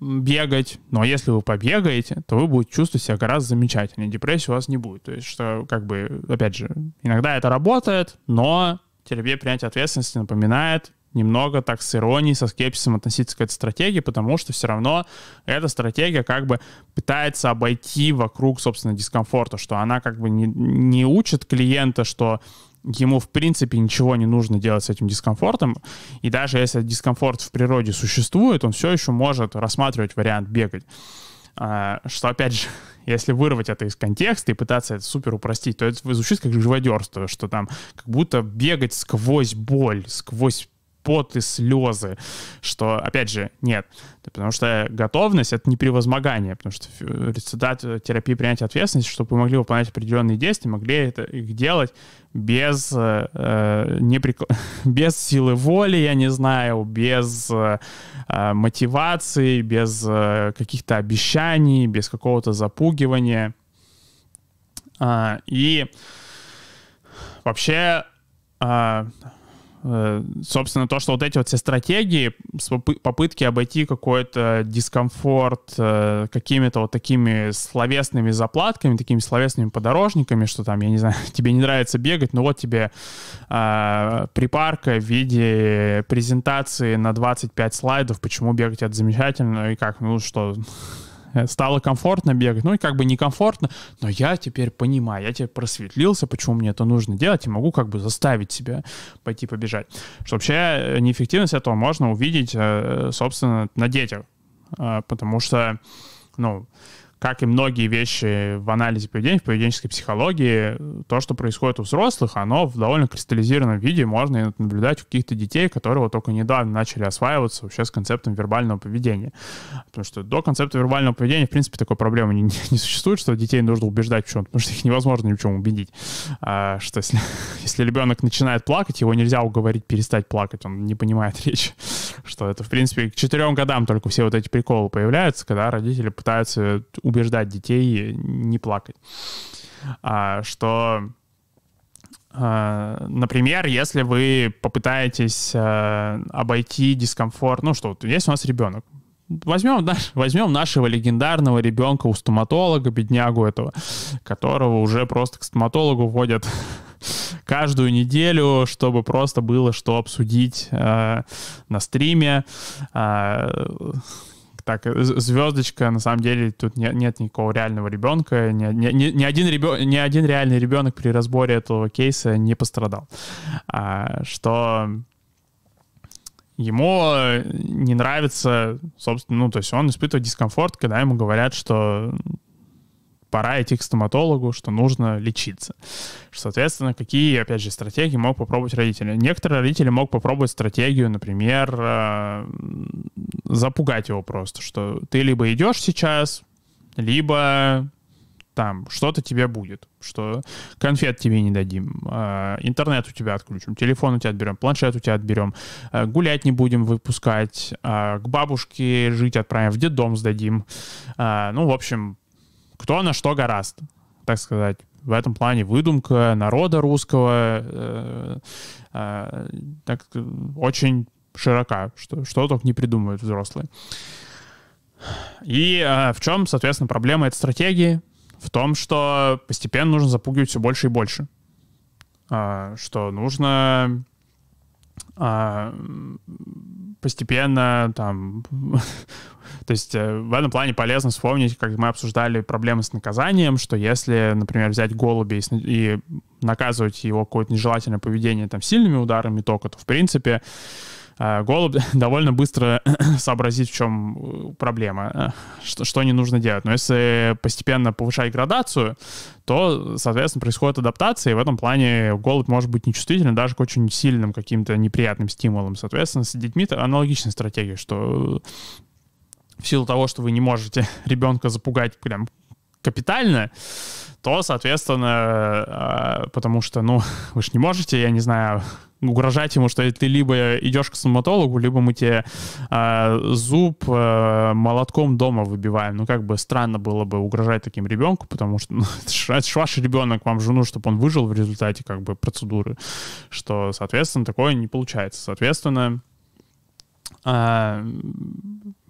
бегать, но если вы побегаете, то вы будете чувствовать себя гораздо замечательнее, депрессии у вас не будет. То есть, что, как бы, опять же, иногда это работает, но терапия принятия ответственности напоминает немного так с иронией, со скепсисом относиться к этой стратегии, потому что все равно эта стратегия как бы пытается обойти вокруг, собственно, дискомфорта, что она как бы не, не учит клиента, что ему в принципе ничего не нужно делать с этим дискомфортом, и даже если дискомфорт в природе существует, он все еще может рассматривать вариант бегать. А, что, опять же, [laughs] если вырвать это из контекста и пытаться это супер упростить, то это звучит как живодерство, что там как будто бегать сквозь боль, сквозь пот и слезы, что, опять же, нет. Потому что готовность — это не превозмогание, потому что результат терапии принятия ответственности, чтобы вы могли выполнять определенные действия, могли это, их делать без, э, э не прик... [laughs] без силы воли, я не знаю, без э, мотивации, без э, каких-то обещаний, без какого-то запугивания. А, и вообще Э, собственно, то, что вот эти вот все стратегии, попытки обойти какой-то дискомфорт э, какими-то вот такими словесными заплатками, такими словесными подорожниками, что там, я не знаю, [laughs] тебе не нравится бегать, но вот тебе э, припарка в виде презентации на 25 слайдов, почему бегать это замечательно, и как, ну что, Э, стало комфортно бегать, ну и как бы некомфортно, но я теперь понимаю, я теперь просветлился, почему мне это нужно делать, и могу как бы заставить себя пойти побежать. Что вообще э, неэффективность этого можно увидеть, э, собственно, на детях, потому что, ну, как и многие вещи в анализе поведения, в поведенческой психологии, то, что происходит у взрослых, оно в довольно кристаллизированном виде можно наблюдать у каких-то детей, которые вот только недавно начали осваиваться вообще с концептом вербального поведения. Потому что до концепта вербального поведения, в принципе, такой проблемы не, не существует, что детей нужно убеждать в чем-то, потому что их невозможно ни в чем убедить. А, что если, [laughs] если ребенок начинает плакать, его нельзя уговорить перестать плакать, он не понимает речь. Что это, в принципе, к четырем годам только все вот эти приколы появляются, когда родители пытаются убеждать детей не плакать. А, что, а, например, если вы попытаетесь а, обойти дискомфорт, ну что, есть у нас ребенок, Возьмем, возьмем нашего легендарного ребенка у стоматолога, беднягу этого, которого уже просто к стоматологу водят [laughs] каждую неделю, чтобы просто было что обсудить э, на стриме. Э, так, звездочка, на самом деле, тут нет, нет никакого реального ребенка, ни, ни, ни, один ребен, ни один реальный ребенок при разборе этого кейса не пострадал. А, что ему не нравится, собственно, ну, то есть он испытывает дискомфорт, когда ему говорят, что пора идти к стоматологу, что нужно лечиться. Соответственно, какие, опять же, стратегии мог попробовать родители? Некоторые родители могут попробовать стратегию, например, э, запугать его просто, что ты либо идешь сейчас, либо там что-то тебе будет, что конфет тебе не дадим, э, интернет у тебя отключим, телефон у тебя отберем, планшет у тебя отберем, э, гулять не будем выпускать, к бабушке жить отправим, в детдом сдадим. Ну, в общем, кто на что гораст, так сказать. В этом плане выдумка народа русского э, э, так, очень широка, что, что только не придумывают взрослые. И э, в чем, соответственно, проблема этой стратегии? В том, что постепенно нужно запугивать все больше и больше. Э, что нужно э, постепенно там [laughs] То есть э, в этом плане полезно вспомнить, как мы обсуждали проблемы с наказанием, что если, например, взять голубя и, наказывать его какое-то нежелательное поведение там сильными ударами тока, то в принципе голубь [laughs] довольно быстро [clears throat] сообразит, в чем э, проблема, что, что не нужно делать. Но если постепенно повышать градацию, то, соответственно, происходит адаптация, и в этом плане голубь может быть нечувствительным даже к очень сильным каким-то неприятным стимулам. Соответственно, с детьми аналогичная стратегия, что в силу того, что вы не можете [laughs] ребенка запугать прям капитально, то, соответственно, а, потому что, ну, [laughs] вы же не можете, я не знаю, угрожать ему, что ты либо идешь к стоматологу, либо мы тебе э, зуб э, молотком дома выбиваем. Ну, как бы странно было бы угрожать таким ребенку, потому что [laughs] ну, это же ваш ребенок, вам жену, чтобы он выжил в результате как бы процедуры, что, соответственно, такое не получается. Соответственно, э,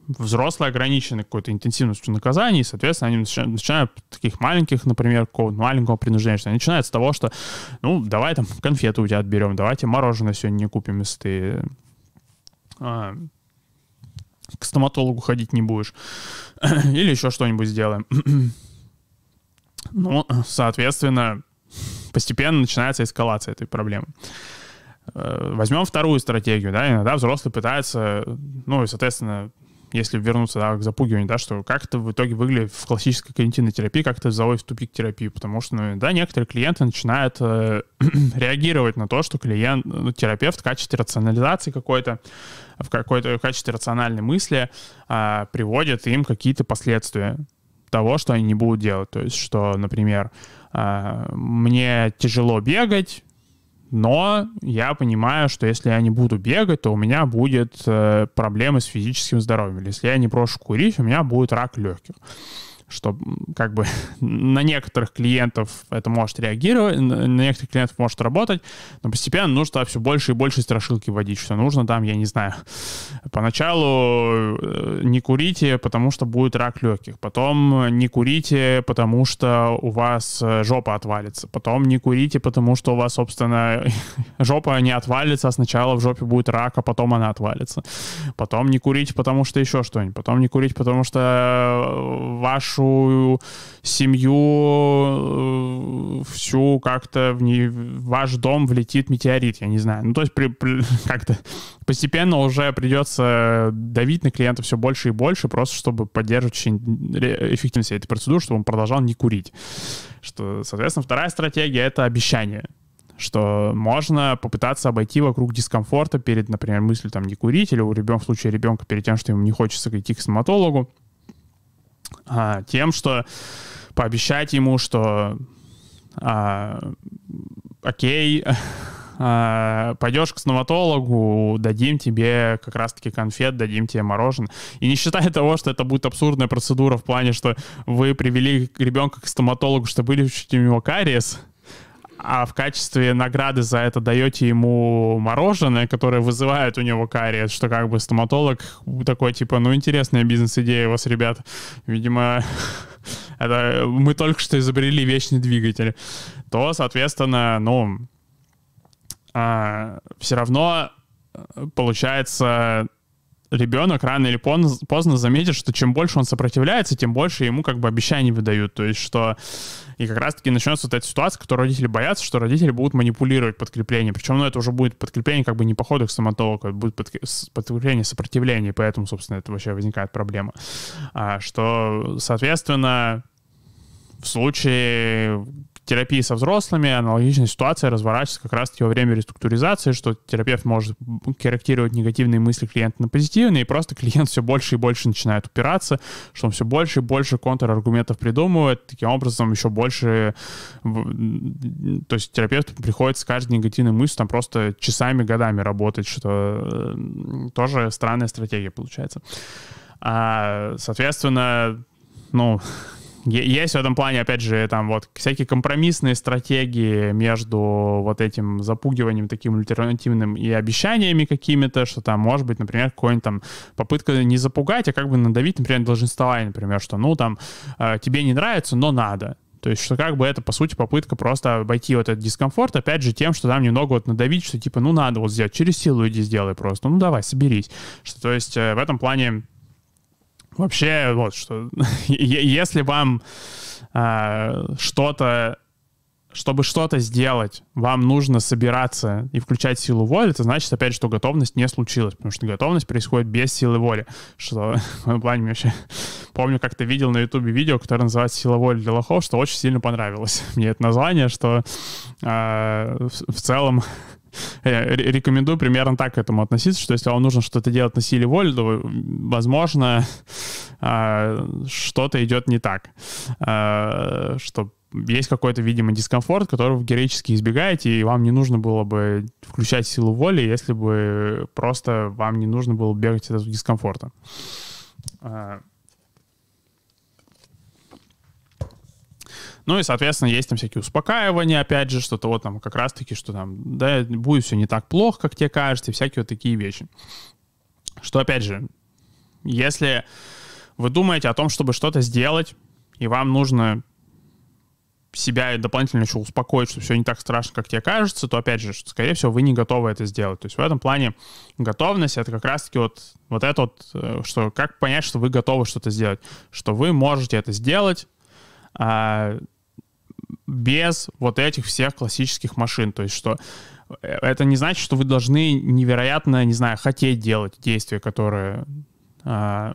взрослые ограничены какой-то интенсивностью наказаний, и, соответственно, они начинают, начинают таких маленьких, например, какого-то маленького принуждения, что они начинают с того, что, ну, давай там конфеты у тебя отберем, давайте мороженое сегодня не купим, если ты а, к стоматологу ходить не будешь. [clears throat] Или еще что-нибудь сделаем. [clears throat] ну, соответственно, постепенно начинается эскалация этой проблемы. Э, возьмем вторую стратегию, да, иногда взрослый пытается, ну, и, соответственно, если вернуться да, к запугиванию, да, что как это в итоге выглядит в классической когнитивной терапии, как это заводит в тупик терапии, потому что, ну, да, некоторые клиенты начинают э, [clears throat] реагировать на то, что клиент, ну, терапевт в качестве рационализации какой-то, в какой-то в качестве рациональной мысли э, приводит им какие-то последствия того, что они не будут делать. То есть, что, например, э, мне тяжело бегать, но я понимаю, что если я не буду бегать, то у меня будет э, проблемы с физическим здоровьем. Или если я не брошу курить, у меня будет рак легких что как бы [laughs] на некоторых клиентов это может реагировать, на некоторых клиентов может работать, но постепенно нужно все больше и больше страшилки вводить, что нужно там, я не знаю, поначалу э, не курите, потому что будет рак легких, потом не курите, потому что у вас э, жопа отвалится, потом не курите, потому что у вас, собственно, [laughs] жопа не отвалится, а сначала в жопе будет рак, а потом она отвалится. Потом не курите, потому что еще что-нибудь. Потом не курить, потому что э, ваш вашу семью э, всю как-то в, не, ваш дом влетит метеорит, я не знаю. Ну, то есть при, при, [laughs] как-то постепенно уже придется давить на клиента все больше и больше, просто чтобы поддерживать эффективность этой процедуры, чтобы он продолжал не курить. Что, соответственно, вторая стратегия — это обещание что можно попытаться обойти вокруг дискомфорта перед, например, мыслью там не курить, или у ребенка, в случае ребенка перед тем, что ему не хочется идти к стоматологу, а, тем, что пообещать ему, что а, окей, [laughs] а, пойдешь к стоматологу, дадим тебе как раз-таки конфет, дадим тебе мороженое. И не считая того, что это будет абсурдная процедура в плане, что вы привели ребенка к стоматологу, чтобы вылечить у него кариес, а в качестве награды за это даете ему мороженое, которое вызывает у него кариес, что как бы стоматолог такой, типа, ну, интересная бизнес-идея у вас, ребят. Видимо, [laughs] это мы только что изобрели вечный двигатель. То, соответственно, ну, а, все равно э, получается ребенок рано или поздно, заметит, что чем больше он сопротивляется, тем больше ему как бы обещаний выдают. То есть, что и как раз-таки начнется вот эта ситуация, которую родители боятся, что родители будут манипулировать подкреплением. Причем, ну, это уже будет подкрепление как бы не по ходу к стоматологу, это будет подкрепление сопротивления, поэтому, собственно, это вообще возникает проблема. А, что, соответственно, в случае терапии со взрослыми аналогичная ситуация разворачивается как раз-таки во время реструктуризации, что терапевт может корректировать негативные мысли клиента на позитивные, и просто клиент все больше и больше начинает упираться, что он все больше и больше контраргументов придумывает, таким образом еще больше... То есть терапевт приходится каждой негативной мыслью там просто часами, годами работать, что тоже странная стратегия получается. А, соответственно, ну, есть в этом плане, опять же, там вот всякие компромиссные стратегии между вот этим запугиванием таким альтернативным и обещаниями какими-то, что там может быть, например, какой-нибудь там попытка не запугать, а как бы надавить, например, долженствование, например, что ну там э, тебе не нравится, но надо. То есть, что как бы это, по сути, попытка просто обойти вот этот дискомфорт, опять же, тем, что там немного вот надавить, что типа, ну, надо вот сделать, через силу иди сделай просто, ну, давай, соберись. Что, то есть, э, в этом плане Вообще, вот что, [laughs] если вам э, что-то, чтобы что-то сделать, вам нужно собираться и включать силу воли, это значит, опять, что готовность не случилась, потому что готовность происходит без силы воли. Что [laughs] в этом плане вообще... Помню, как-то видел на ютубе видео, которое называется «Сила воли для лохов», что очень сильно понравилось мне это название, что э, в, в целом рекомендую примерно так к этому относиться, что если вам нужно что-то делать на силе воли, то, возможно, а, что-то идет не так. А, что есть какой-то, видимо, дискомфорт, который вы героически избегаете, и вам не нужно было бы включать силу воли, если бы просто вам не нужно было бегать от этого дискомфорта. Ну и, соответственно, есть там всякие успокаивания, опять же, что-то вот там как раз-таки, что там, да, будет все не так плохо, как тебе кажется, и всякие вот такие вещи. Что, опять же, если вы думаете о том, чтобы что-то сделать, и вам нужно себя дополнительно еще успокоить, что все не так страшно, как тебе кажется, то, опять же, скорее всего, вы не готовы это сделать. То есть в этом плане готовность — это как раз-таки вот, вот это вот, э, что как понять, что вы готовы что-то сделать, что вы можете это сделать, а, без вот этих всех классических машин. То есть что э, это не значит, что вы должны невероятно, не знаю, хотеть делать действия, которые а,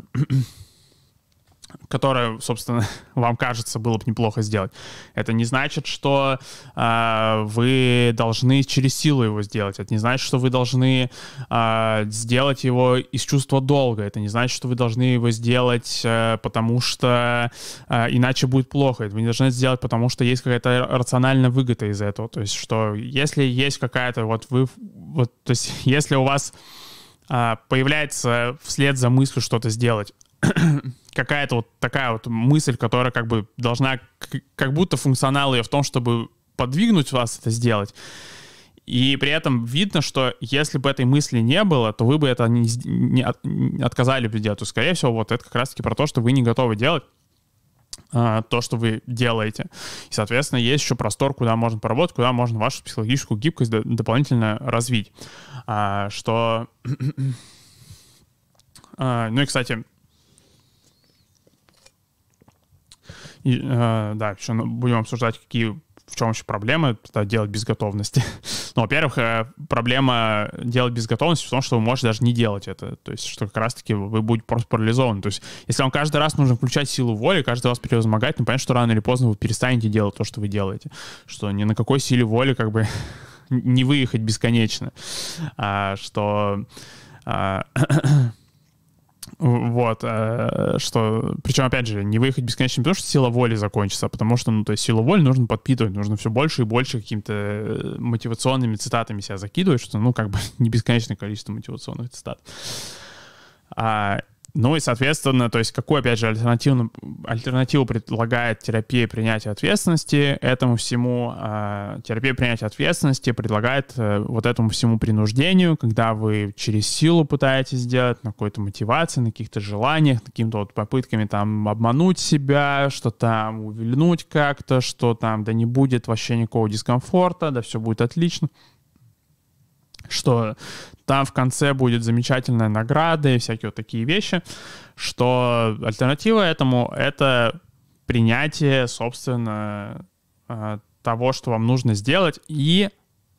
которое, собственно, [laughs] вам кажется, было бы неплохо сделать. Это не значит, что э, вы должны через силу его сделать. Это не значит, что вы должны э, сделать его из чувства долга. Это не значит, что вы должны его сделать, э, потому что э, иначе будет плохо. Это вы не должны сделать, потому что есть какая-то рациональная выгода из этого. То есть, что если есть какая-то вот вы, вот, то есть, [laughs] если у вас э, появляется вслед за мыслью что-то сделать [clears throat] какая-то вот такая вот мысль, которая как бы должна, как будто функционал ее в том, чтобы подвигнуть вас это сделать. И при этом видно, что если бы этой мысли не было, то вы бы это не, не, от, не отказали бы делать. То, скорее всего, вот это как раз-таки про то, что вы не готовы делать а, то, что вы делаете. И, соответственно, есть еще простор, куда можно поработать, куда можно вашу психологическую гибкость дополнительно развить. А, что... [clears throat] а, ну и, кстати, И, э, да, еще будем обсуждать, какие в чем еще проблемы это делать без готовности. [laughs] ну, во-первых, э, проблема делать без готовности в том, что вы можете даже не делать это. То есть, что как раз-таки вы будете просто парализованы. То есть, если вам каждый раз нужно включать силу воли, каждый раз превозмогать, ну, понятно, что рано или поздно вы перестанете делать то, что вы делаете. Что ни на какой силе воли как бы [laughs] не выехать бесконечно. А, что... А, Вот, э, что, причем, опять же, не выехать бесконечно, потому что сила воли закончится, а потому что, ну, то есть силу воли нужно подпитывать, нужно все больше и больше какими-то э, мотивационными цитатами себя закидывать, что, ну, как бы [laughs] не бесконечное количество мотивационных цитат. А, ну и, соответственно, то есть какую, опять же, альтернативу, альтернативу предлагает терапия принятия ответственности этому всему? Э, терапия принятия ответственности предлагает э, вот этому всему принуждению, когда вы через силу пытаетесь сделать, на какой-то мотивации, на каких-то желаниях, какими-то вот попытками там обмануть себя, что там увильнуть как-то, что там да не будет вообще никакого дискомфорта, да все будет отлично что там в конце будет замечательная награда и всякие вот такие вещи, что альтернатива этому — это принятие, собственно, э, того, что вам нужно сделать, и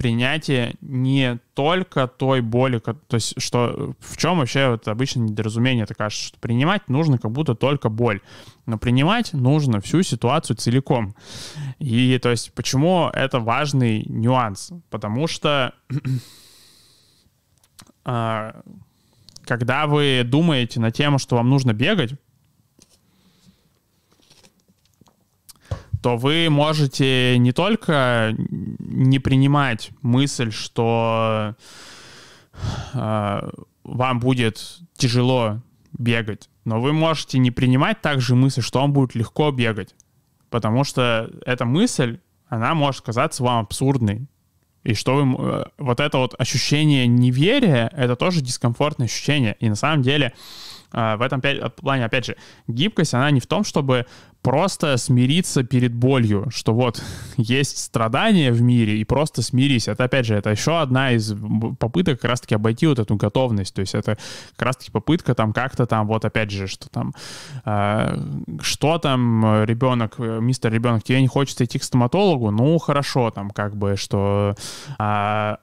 принятие не только той боли, то есть что в чем вообще вот обычно недоразумение, это кажется, что принимать нужно как будто только боль, но принимать нужно всю ситуацию целиком. И то есть почему это важный нюанс? Потому что когда вы думаете на тему, что вам нужно бегать, то вы можете не только не принимать мысль, что э, вам будет тяжело бегать, но вы можете не принимать также мысль, что вам будет легко бегать, потому что эта мысль, она может казаться вам абсурдной. И что вы... Э, вот это вот ощущение неверия, это тоже дискомфортное ощущение. И на самом деле э, в этом плане, опять же, гибкость, она не в том, чтобы просто смириться перед болью, что вот есть страдания в мире, и просто смирись. Это, опять же, это еще одна из попыток как раз-таки обойти вот эту готовность. То есть это как раз-таки попытка там как-то там, вот опять же, что там, э, что там ребенок, мистер ребенок, тебе не хочется идти к стоматологу? Ну, хорошо, там как бы, что [clears throat] э,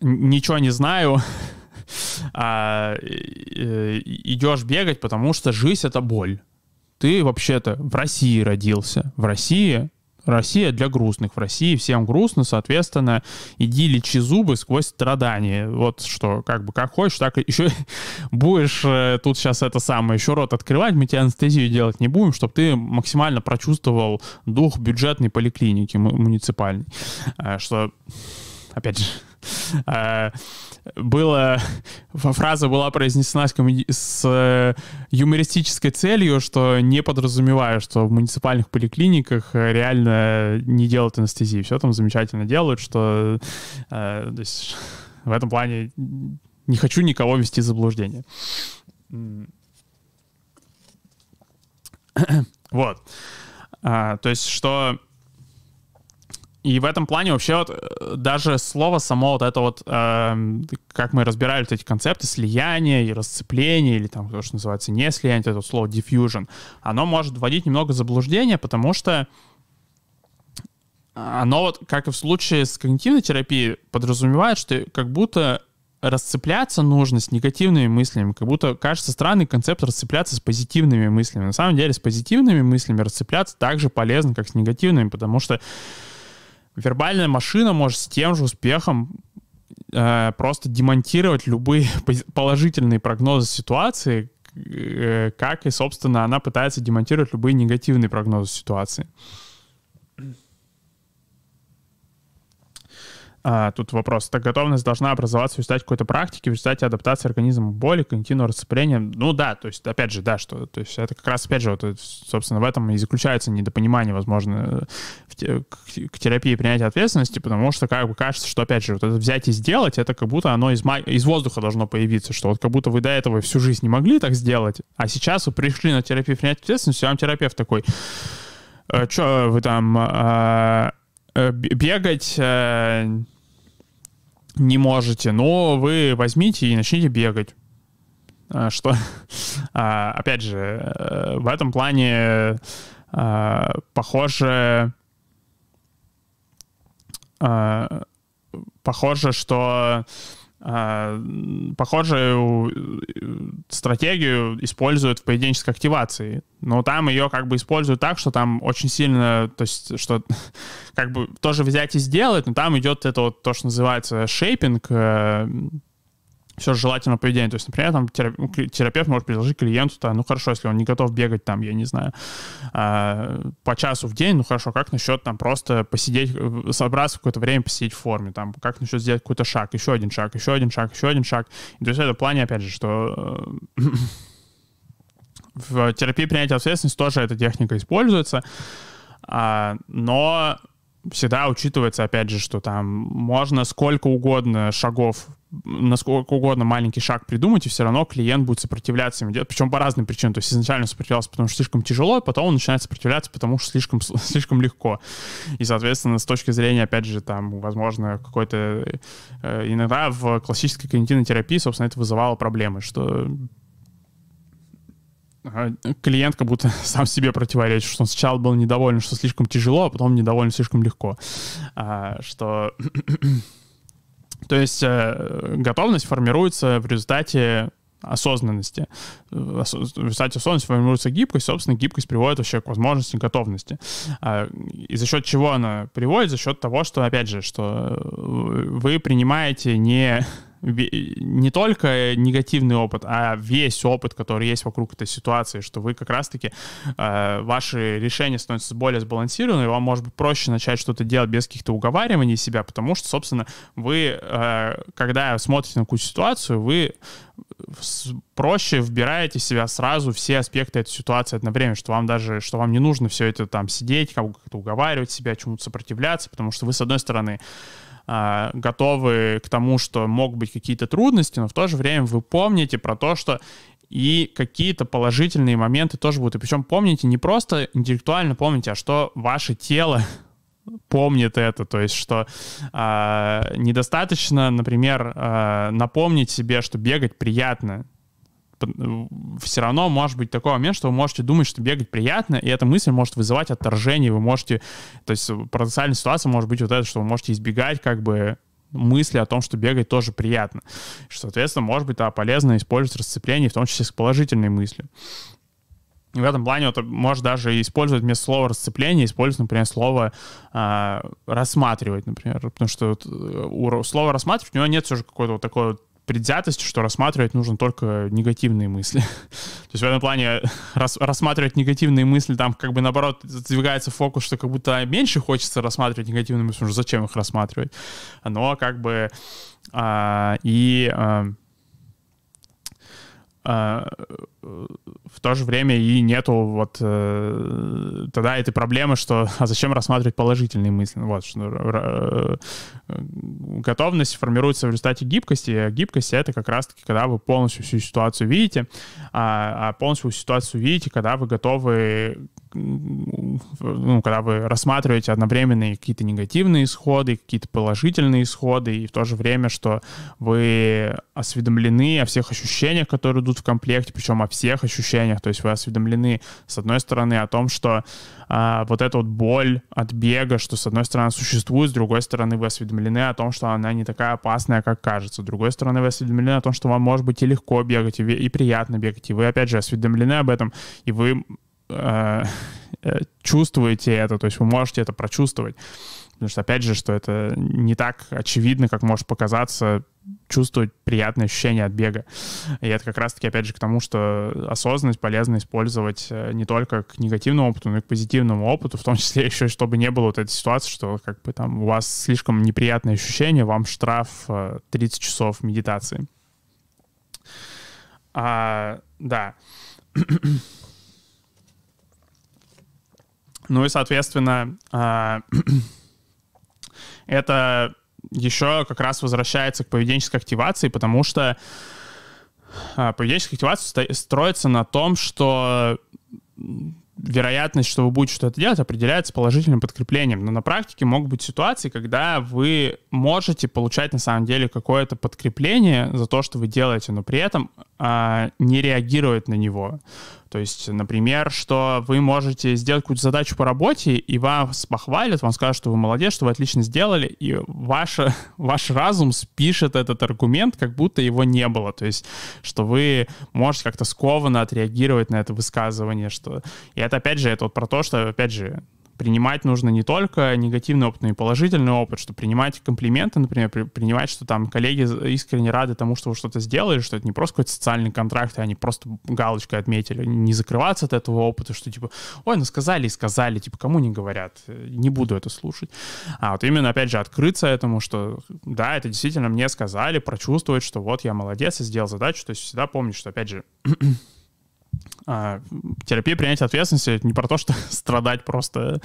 ничего не знаю, [laughs] а, э, идешь бегать, потому что жизнь — это боль ты вообще-то в России родился. В России Россия для грустных. В России всем грустно, соответственно, иди лечи зубы сквозь страдания. Вот что, как бы, как хочешь, так еще [laughs] будешь э, тут сейчас это самое, еще рот открывать, мы тебе анестезию делать не будем, чтобы ты максимально прочувствовал дух бюджетной поликлиники муниципальной. Э, что, опять же, [laughs] э, было, [laughs] фраза была произнесена с, с э, юмористической целью, что не подразумевая, что в муниципальных поликлиниках реально не делают анестезии. Все там замечательно делают, что э, то есть, [laughs] в этом плане не хочу никого вести в заблуждение. [clears throat] Вот. А, то есть, что и в этом плане вообще вот э, даже слово само вот это вот, э, как мы разбирали вот эти концепты слияния и расцепления, или там то, что называется не слияние, это вот слово diffusion, оно может вводить немного заблуждения, потому что оно вот, как и в случае с когнитивной терапией, подразумевает, что как будто расцепляться нужно с негативными мыслями, как будто кажется странный концепт расцепляться с позитивными мыслями. На самом деле с позитивными мыслями расцепляться так же полезно, как с негативными, потому что вербальная машина может с тем же успехом э, просто демонтировать любые [laughs] положительные прогнозы ситуации, э, как и, собственно, она пытается демонтировать любые негативные прогнозы ситуации. А, тут вопрос. Так готовность должна образоваться в результате какой-то практики, в результате адаптации организма к боли, когнитивного расцепления. Ну да, то есть, опять же, да, что, то есть это как раз, опять же, вот, собственно, в этом и заключается недопонимание, возможно, в к, к терапии принятия ответственности, потому что как бы кажется, что, опять же, вот это взять и сделать, это как будто оно из, из воздуха должно появиться, что вот как будто вы до этого всю жизнь не могли так сделать, а сейчас вы пришли на терапию принятия ответственности, а вам терапевт такой, «Э, что вы там а, бегать не можете, но вы возьмите и начните бегать. А, что, [laughs] а, опять же, э, в этом плане похоже, похоже, что похожую стратегию используют в поведенческой активации. Но там ее как бы используют так, что там очень сильно, то есть, что [laughs] как бы тоже взять и сделать, но там идет это вот то, что называется шейпинг, э, все желательного поведения. То есть, например, там ну, терапевт может предложить клиенту, -то, ну хорошо, если он не готов бегать там, я не знаю, а, по часу в день, ну хорошо, как насчет там просто посидеть, собраться какое-то время посидеть в форме, там, как насчет сделать какой-то шаг, еще один шаг, еще один шаг, еще один шаг. И то есть это в плане, опять же, что э, [clears throat] в терапии принятия ответственности тоже эта техника используется, а, но всегда учитывается, опять же, что там можно сколько угодно шагов, насколько угодно маленький шаг придумать, и все равно клиент будет сопротивляться ему делать, причем по разным причинам. То есть изначально сопротивлялся, потому что слишком тяжело, а потом он начинает сопротивляться, потому что слишком, [laughs] слишком легко. И, соответственно, с точки зрения, опять же, там, возможно, какой-то... Э, иногда в классической когнитивной терапии, собственно, это вызывало проблемы, что клиент как будто [laughs] сам себе противоречит, что он сначала был недоволен, что слишком тяжело, а потом недоволен слишком легко. А, что... [clears throat] То есть э, готовность формируется в результате осознанности. В результате осознанности формируется гибкость, собственно, гибкость приводит вообще к возможности готовности. А, и за счет чего она приводит? За счет того, что, опять же, что вы принимаете не [laughs] не только негативный опыт, а весь опыт, который есть вокруг этой ситуации, что вы как раз-таки, э, ваши решения становятся более сбалансированными, вам может быть проще начать что-то делать без каких-то уговариваний себя, потому что, собственно, вы, э, когда смотрите на какую-то ситуацию, вы проще вбираете в себя сразу все аспекты этой ситуации одновременно, что вам даже, что вам не нужно все это там сидеть, как-то уговаривать себя, чему-то сопротивляться, потому что вы, с одной стороны, а, готовы к тому, что могут быть какие-то трудности, но в то же время вы помните про то, что и какие-то положительные моменты тоже будут. И причем помните, не просто интеллектуально помните, а что ваше тело [laughs] помнит это, то есть что э, недостаточно, например, э, напомнить себе, что бегать приятно, все равно может быть такой момент, что вы можете думать, что бегать приятно, и эта мысль может вызывать отторжение, вы можете, то есть парадоксальная ситуация может быть вот это, что вы можете избегать как бы мысли о том, что бегать тоже приятно. Что, соответственно, может быть, да, полезно использовать расцепление, в том числе с положительной мыслью. В этом плане вот, может даже использовать вместо слова расцепление, использовать, например, слово э, рассматривать, например. Потому что вот, э, у слова рассматривать у него нет уже какой-то вот такой вот предвзятостью, что рассматривать нужно только негативные мысли. [laughs] То есть в этом плане рас, рассматривать негативные мысли, там как бы наоборот задвигается фокус, что как будто меньше хочется рассматривать негативные мысли, уже зачем их рассматривать. Но как бы а, и а, в то же время и нету вот э, тогда этой проблемы, что [laughs] а зачем рассматривать положительные мысли? Вот, что, э, готовность формируется в результате гибкости, а гибкость — это как раз-таки, когда вы полностью всю ситуацию видите, а, а полностью всю ситуацию видите, когда вы готовы ну, когда вы рассматриваете одновременные какие-то негативные исходы, какие-то положительные исходы, и в то же время, что вы осведомлены о всех ощущениях, которые идут в комплекте, причем о всех ощущениях, то есть вы осведомлены, с одной стороны, о том, что а, вот эта вот боль от бега, что с одной стороны существует, с другой стороны вы осведомлены о том, что она не такая опасная, как кажется, с другой стороны вы осведомлены о том, что вам может быть и легко бегать, и, и приятно бегать, и вы, опять же, осведомлены об этом, и вы э, э, чувствуете это, то есть вы можете это прочувствовать. Потому что, опять же, что это не так очевидно, как может показаться, чувствовать приятные ощущения от бега. И это как раз-таки, опять же, к тому, что осознанность полезно использовать э, не только к негативному опыту, но и к позитивному опыту, в том числе [laughs] еще, чтобы не было вот этой ситуации, что как бы там у вас слишком неприятные ощущения, вам штраф 30 э, часов медитации. А, да. [clears throat] ну и, соответственно, а, [clears throat] это еще как раз возвращается к поведенческой активации, потому что а, поведенческая активация строится на том, что вероятность, что вы будете что-то делать, определяется положительным подкреплением. Но на практике могут быть ситуации, когда вы можете получать на самом деле какое-то подкрепление за то, что вы делаете, но при этом а, не реагировать на него. То есть, например, что вы можете сделать какую-то задачу по работе, и вас похвалят, вам скажут, что вы молодец, что вы отлично сделали, и ваш, [laughs] ваш разум спишет этот аргумент, как будто его не было. То есть, что вы можете как-то скованно отреагировать на это высказывание. Что... И это, опять же, это вот про то, что, опять же, принимать нужно не только негативный опыт, но и положительный опыт, что принимать комплименты, например, при, принимать, что там коллеги искренне рады тому, что вы что-то сделали, что это не просто какой-то социальный контракт, и они просто галочкой отметили, не закрываться от этого опыта, что типа, ой, ну сказали и сказали, типа, кому не говорят, не буду это слушать. А вот именно, опять же, открыться этому, что да, это действительно мне сказали, прочувствовать, что вот я молодец и сделал задачу, то есть всегда помнить, что, опять же, [clears throat] а, терапия принятия ответственности не про то, что [laughs] страдать просто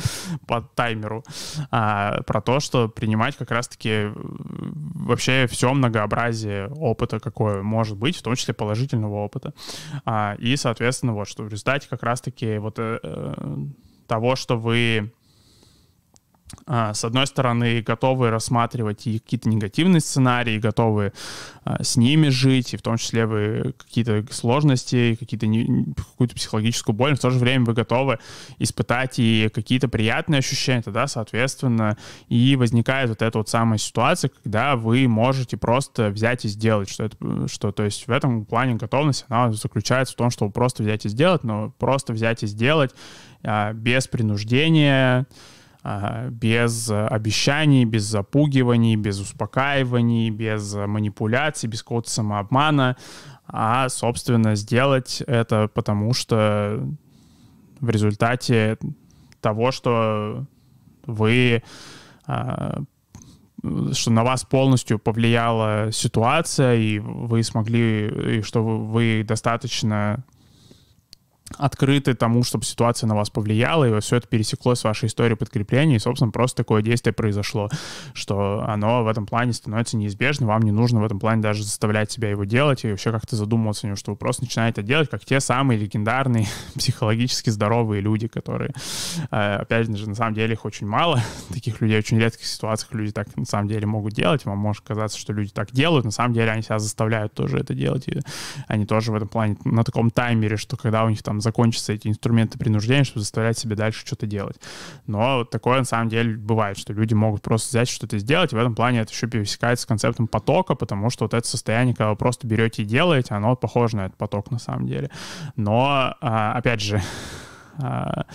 по таймеру, а про то, что принимать как раз-таки э, вообще все многообразие опыта, какое может быть, в том числе положительного опыта. А, и, соответственно, вот что в результате как раз-таки вот э, э того, что вы с одной стороны, готовы рассматривать и какие-то негативные сценарии, готовы а, с ними жить, и в том числе вы какие-то сложности, какие-то какую-то психологическую боль, но в то же время вы готовы испытать и какие-то приятные ощущения, тогда, соответственно, и возникает вот эта вот самая ситуация, когда вы можете просто взять и сделать, что это, что, то есть в этом плане готовность, она заключается в том, что вы просто взять и сделать, но просто взять и сделать а, без принуждения, без обещаний, без запугиваний, без успокаиваний, без манипуляций, без какого-то самообмана, а, собственно, сделать это потому, что в результате того, что вы а, что на вас полностью повлияла ситуация, и вы смогли, и что вы достаточно открыты тому, чтобы ситуация на вас повлияла, и все это пересеклось с вашей историей подкрепления, и, собственно, просто такое действие произошло, что оно в этом плане становится неизбежным, вам не нужно в этом плане даже заставлять себя его делать и вообще как-то задумываться о нем, что вы просто начинаете это делать, как те самые легендарные, [laughs] психологически здоровые люди, которые, э, опять же, на самом деле их очень мало, [laughs] таких людей, очень редких ситуациях люди так на самом деле могут делать, вам может казаться, что люди так делают, на самом деле они себя заставляют тоже это делать, и они тоже в этом плане на таком таймере, что когда у них там там закончатся эти инструменты принуждения, чтобы заставлять себя дальше что-то делать. Но такое на самом деле бывает, что люди могут просто взять что-то сделать, и в этом плане это еще пересекается с концептом потока, потому что вот это состояние, когда вы просто берете и делаете, оно похоже на этот поток на самом деле. Но, а, опять же, [laughs] а,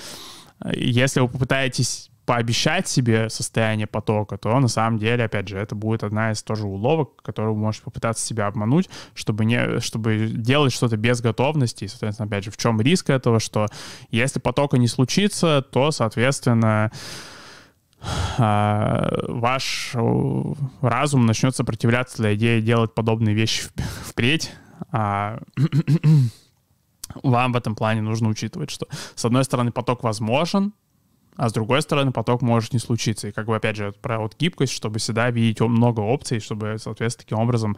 если вы попытаетесь пообещать себе состояние потока, то на самом деле, опять же, это будет одна из тоже уловок, которую вы можете попытаться себя обмануть, чтобы, не, чтобы делать что-то без готовности. И, соответственно, опять же, в чем риск этого, что если потока не случится, то, соответственно, а, ваш разум начнет сопротивляться для идеи делать подобные вещи [laughs] впредь. А [clears throat] вам в этом плане нужно учитывать, что, с одной стороны, поток возможен, а с другой стороны, поток может не случиться. И как бы, опять же, про вот гибкость, чтобы всегда видеть много опций, чтобы, соответственно, таким образом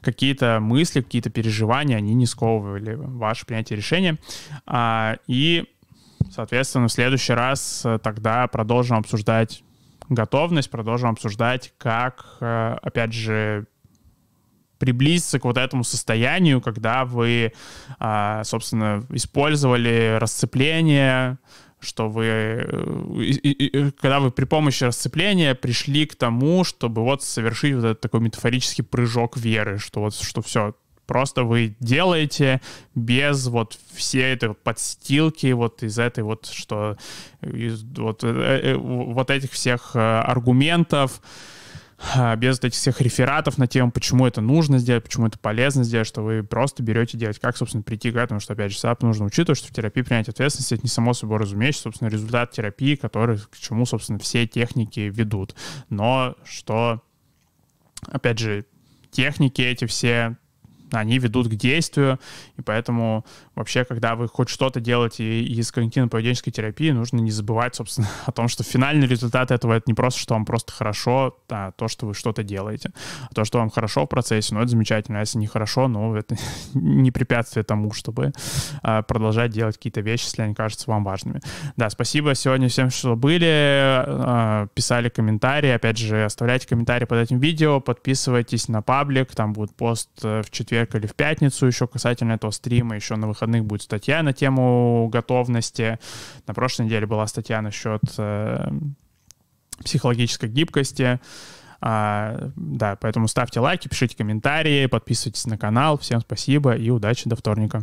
какие-то мысли, какие-то переживания, они не сковывали ваше принятие решения. А, и Соответственно, в следующий раз э, тогда продолжим обсуждать готовность, продолжим обсуждать, как, э, опять же, приблизиться к вот этому состоянию, когда вы, а, собственно, использовали расцепление, что вы, э, когда вы при помощи расцепления пришли к тому, чтобы вот совершить вот этот такой метафорический прыжок веры, что вот, что все, Просто вы делаете без вот всей этой подстилки, вот из этой вот, что из, вот, э, э, вот этих всех аргументов, без этих всех рефератов на тему, почему это нужно сделать, почему это полезно сделать, что вы просто берете делать. Как, собственно, прийти к этому, что, опять же, САП нужно учитывать, что в терапии принять ответственность — это не само собой разумеется, собственно, результат терапии, который, к чему, собственно, все техники ведут. Но что, опять же, техники эти все они ведут к действию, и поэтому вообще, когда вы хоть что-то делаете из когнитивно-поведенческой терапии, нужно не забывать, собственно, [laughs] о том, что финальный результат этого — это не просто, что вам просто хорошо, а то, что вы что-то делаете. А то, что вам хорошо в процессе, ну, это замечательно. А если не хорошо, ну, [laughs] это не препятствие тому, чтобы а, продолжать делать какие-то вещи, если они кажутся вам важными. Да, спасибо сегодня всем, что были, а, писали комментарии. Опять же, оставляйте комментарии под этим видео, подписывайтесь на паблик, там будет пост э, в четверг или в пятницу еще касательно этого стрима, еще на выходных будет статья на тему готовности. На прошлой неделе была статья насчет э, психологической гибкости. А, да, поэтому ставьте лайки, пишите комментарии, подписывайтесь на канал. Всем спасибо и удачи до вторника.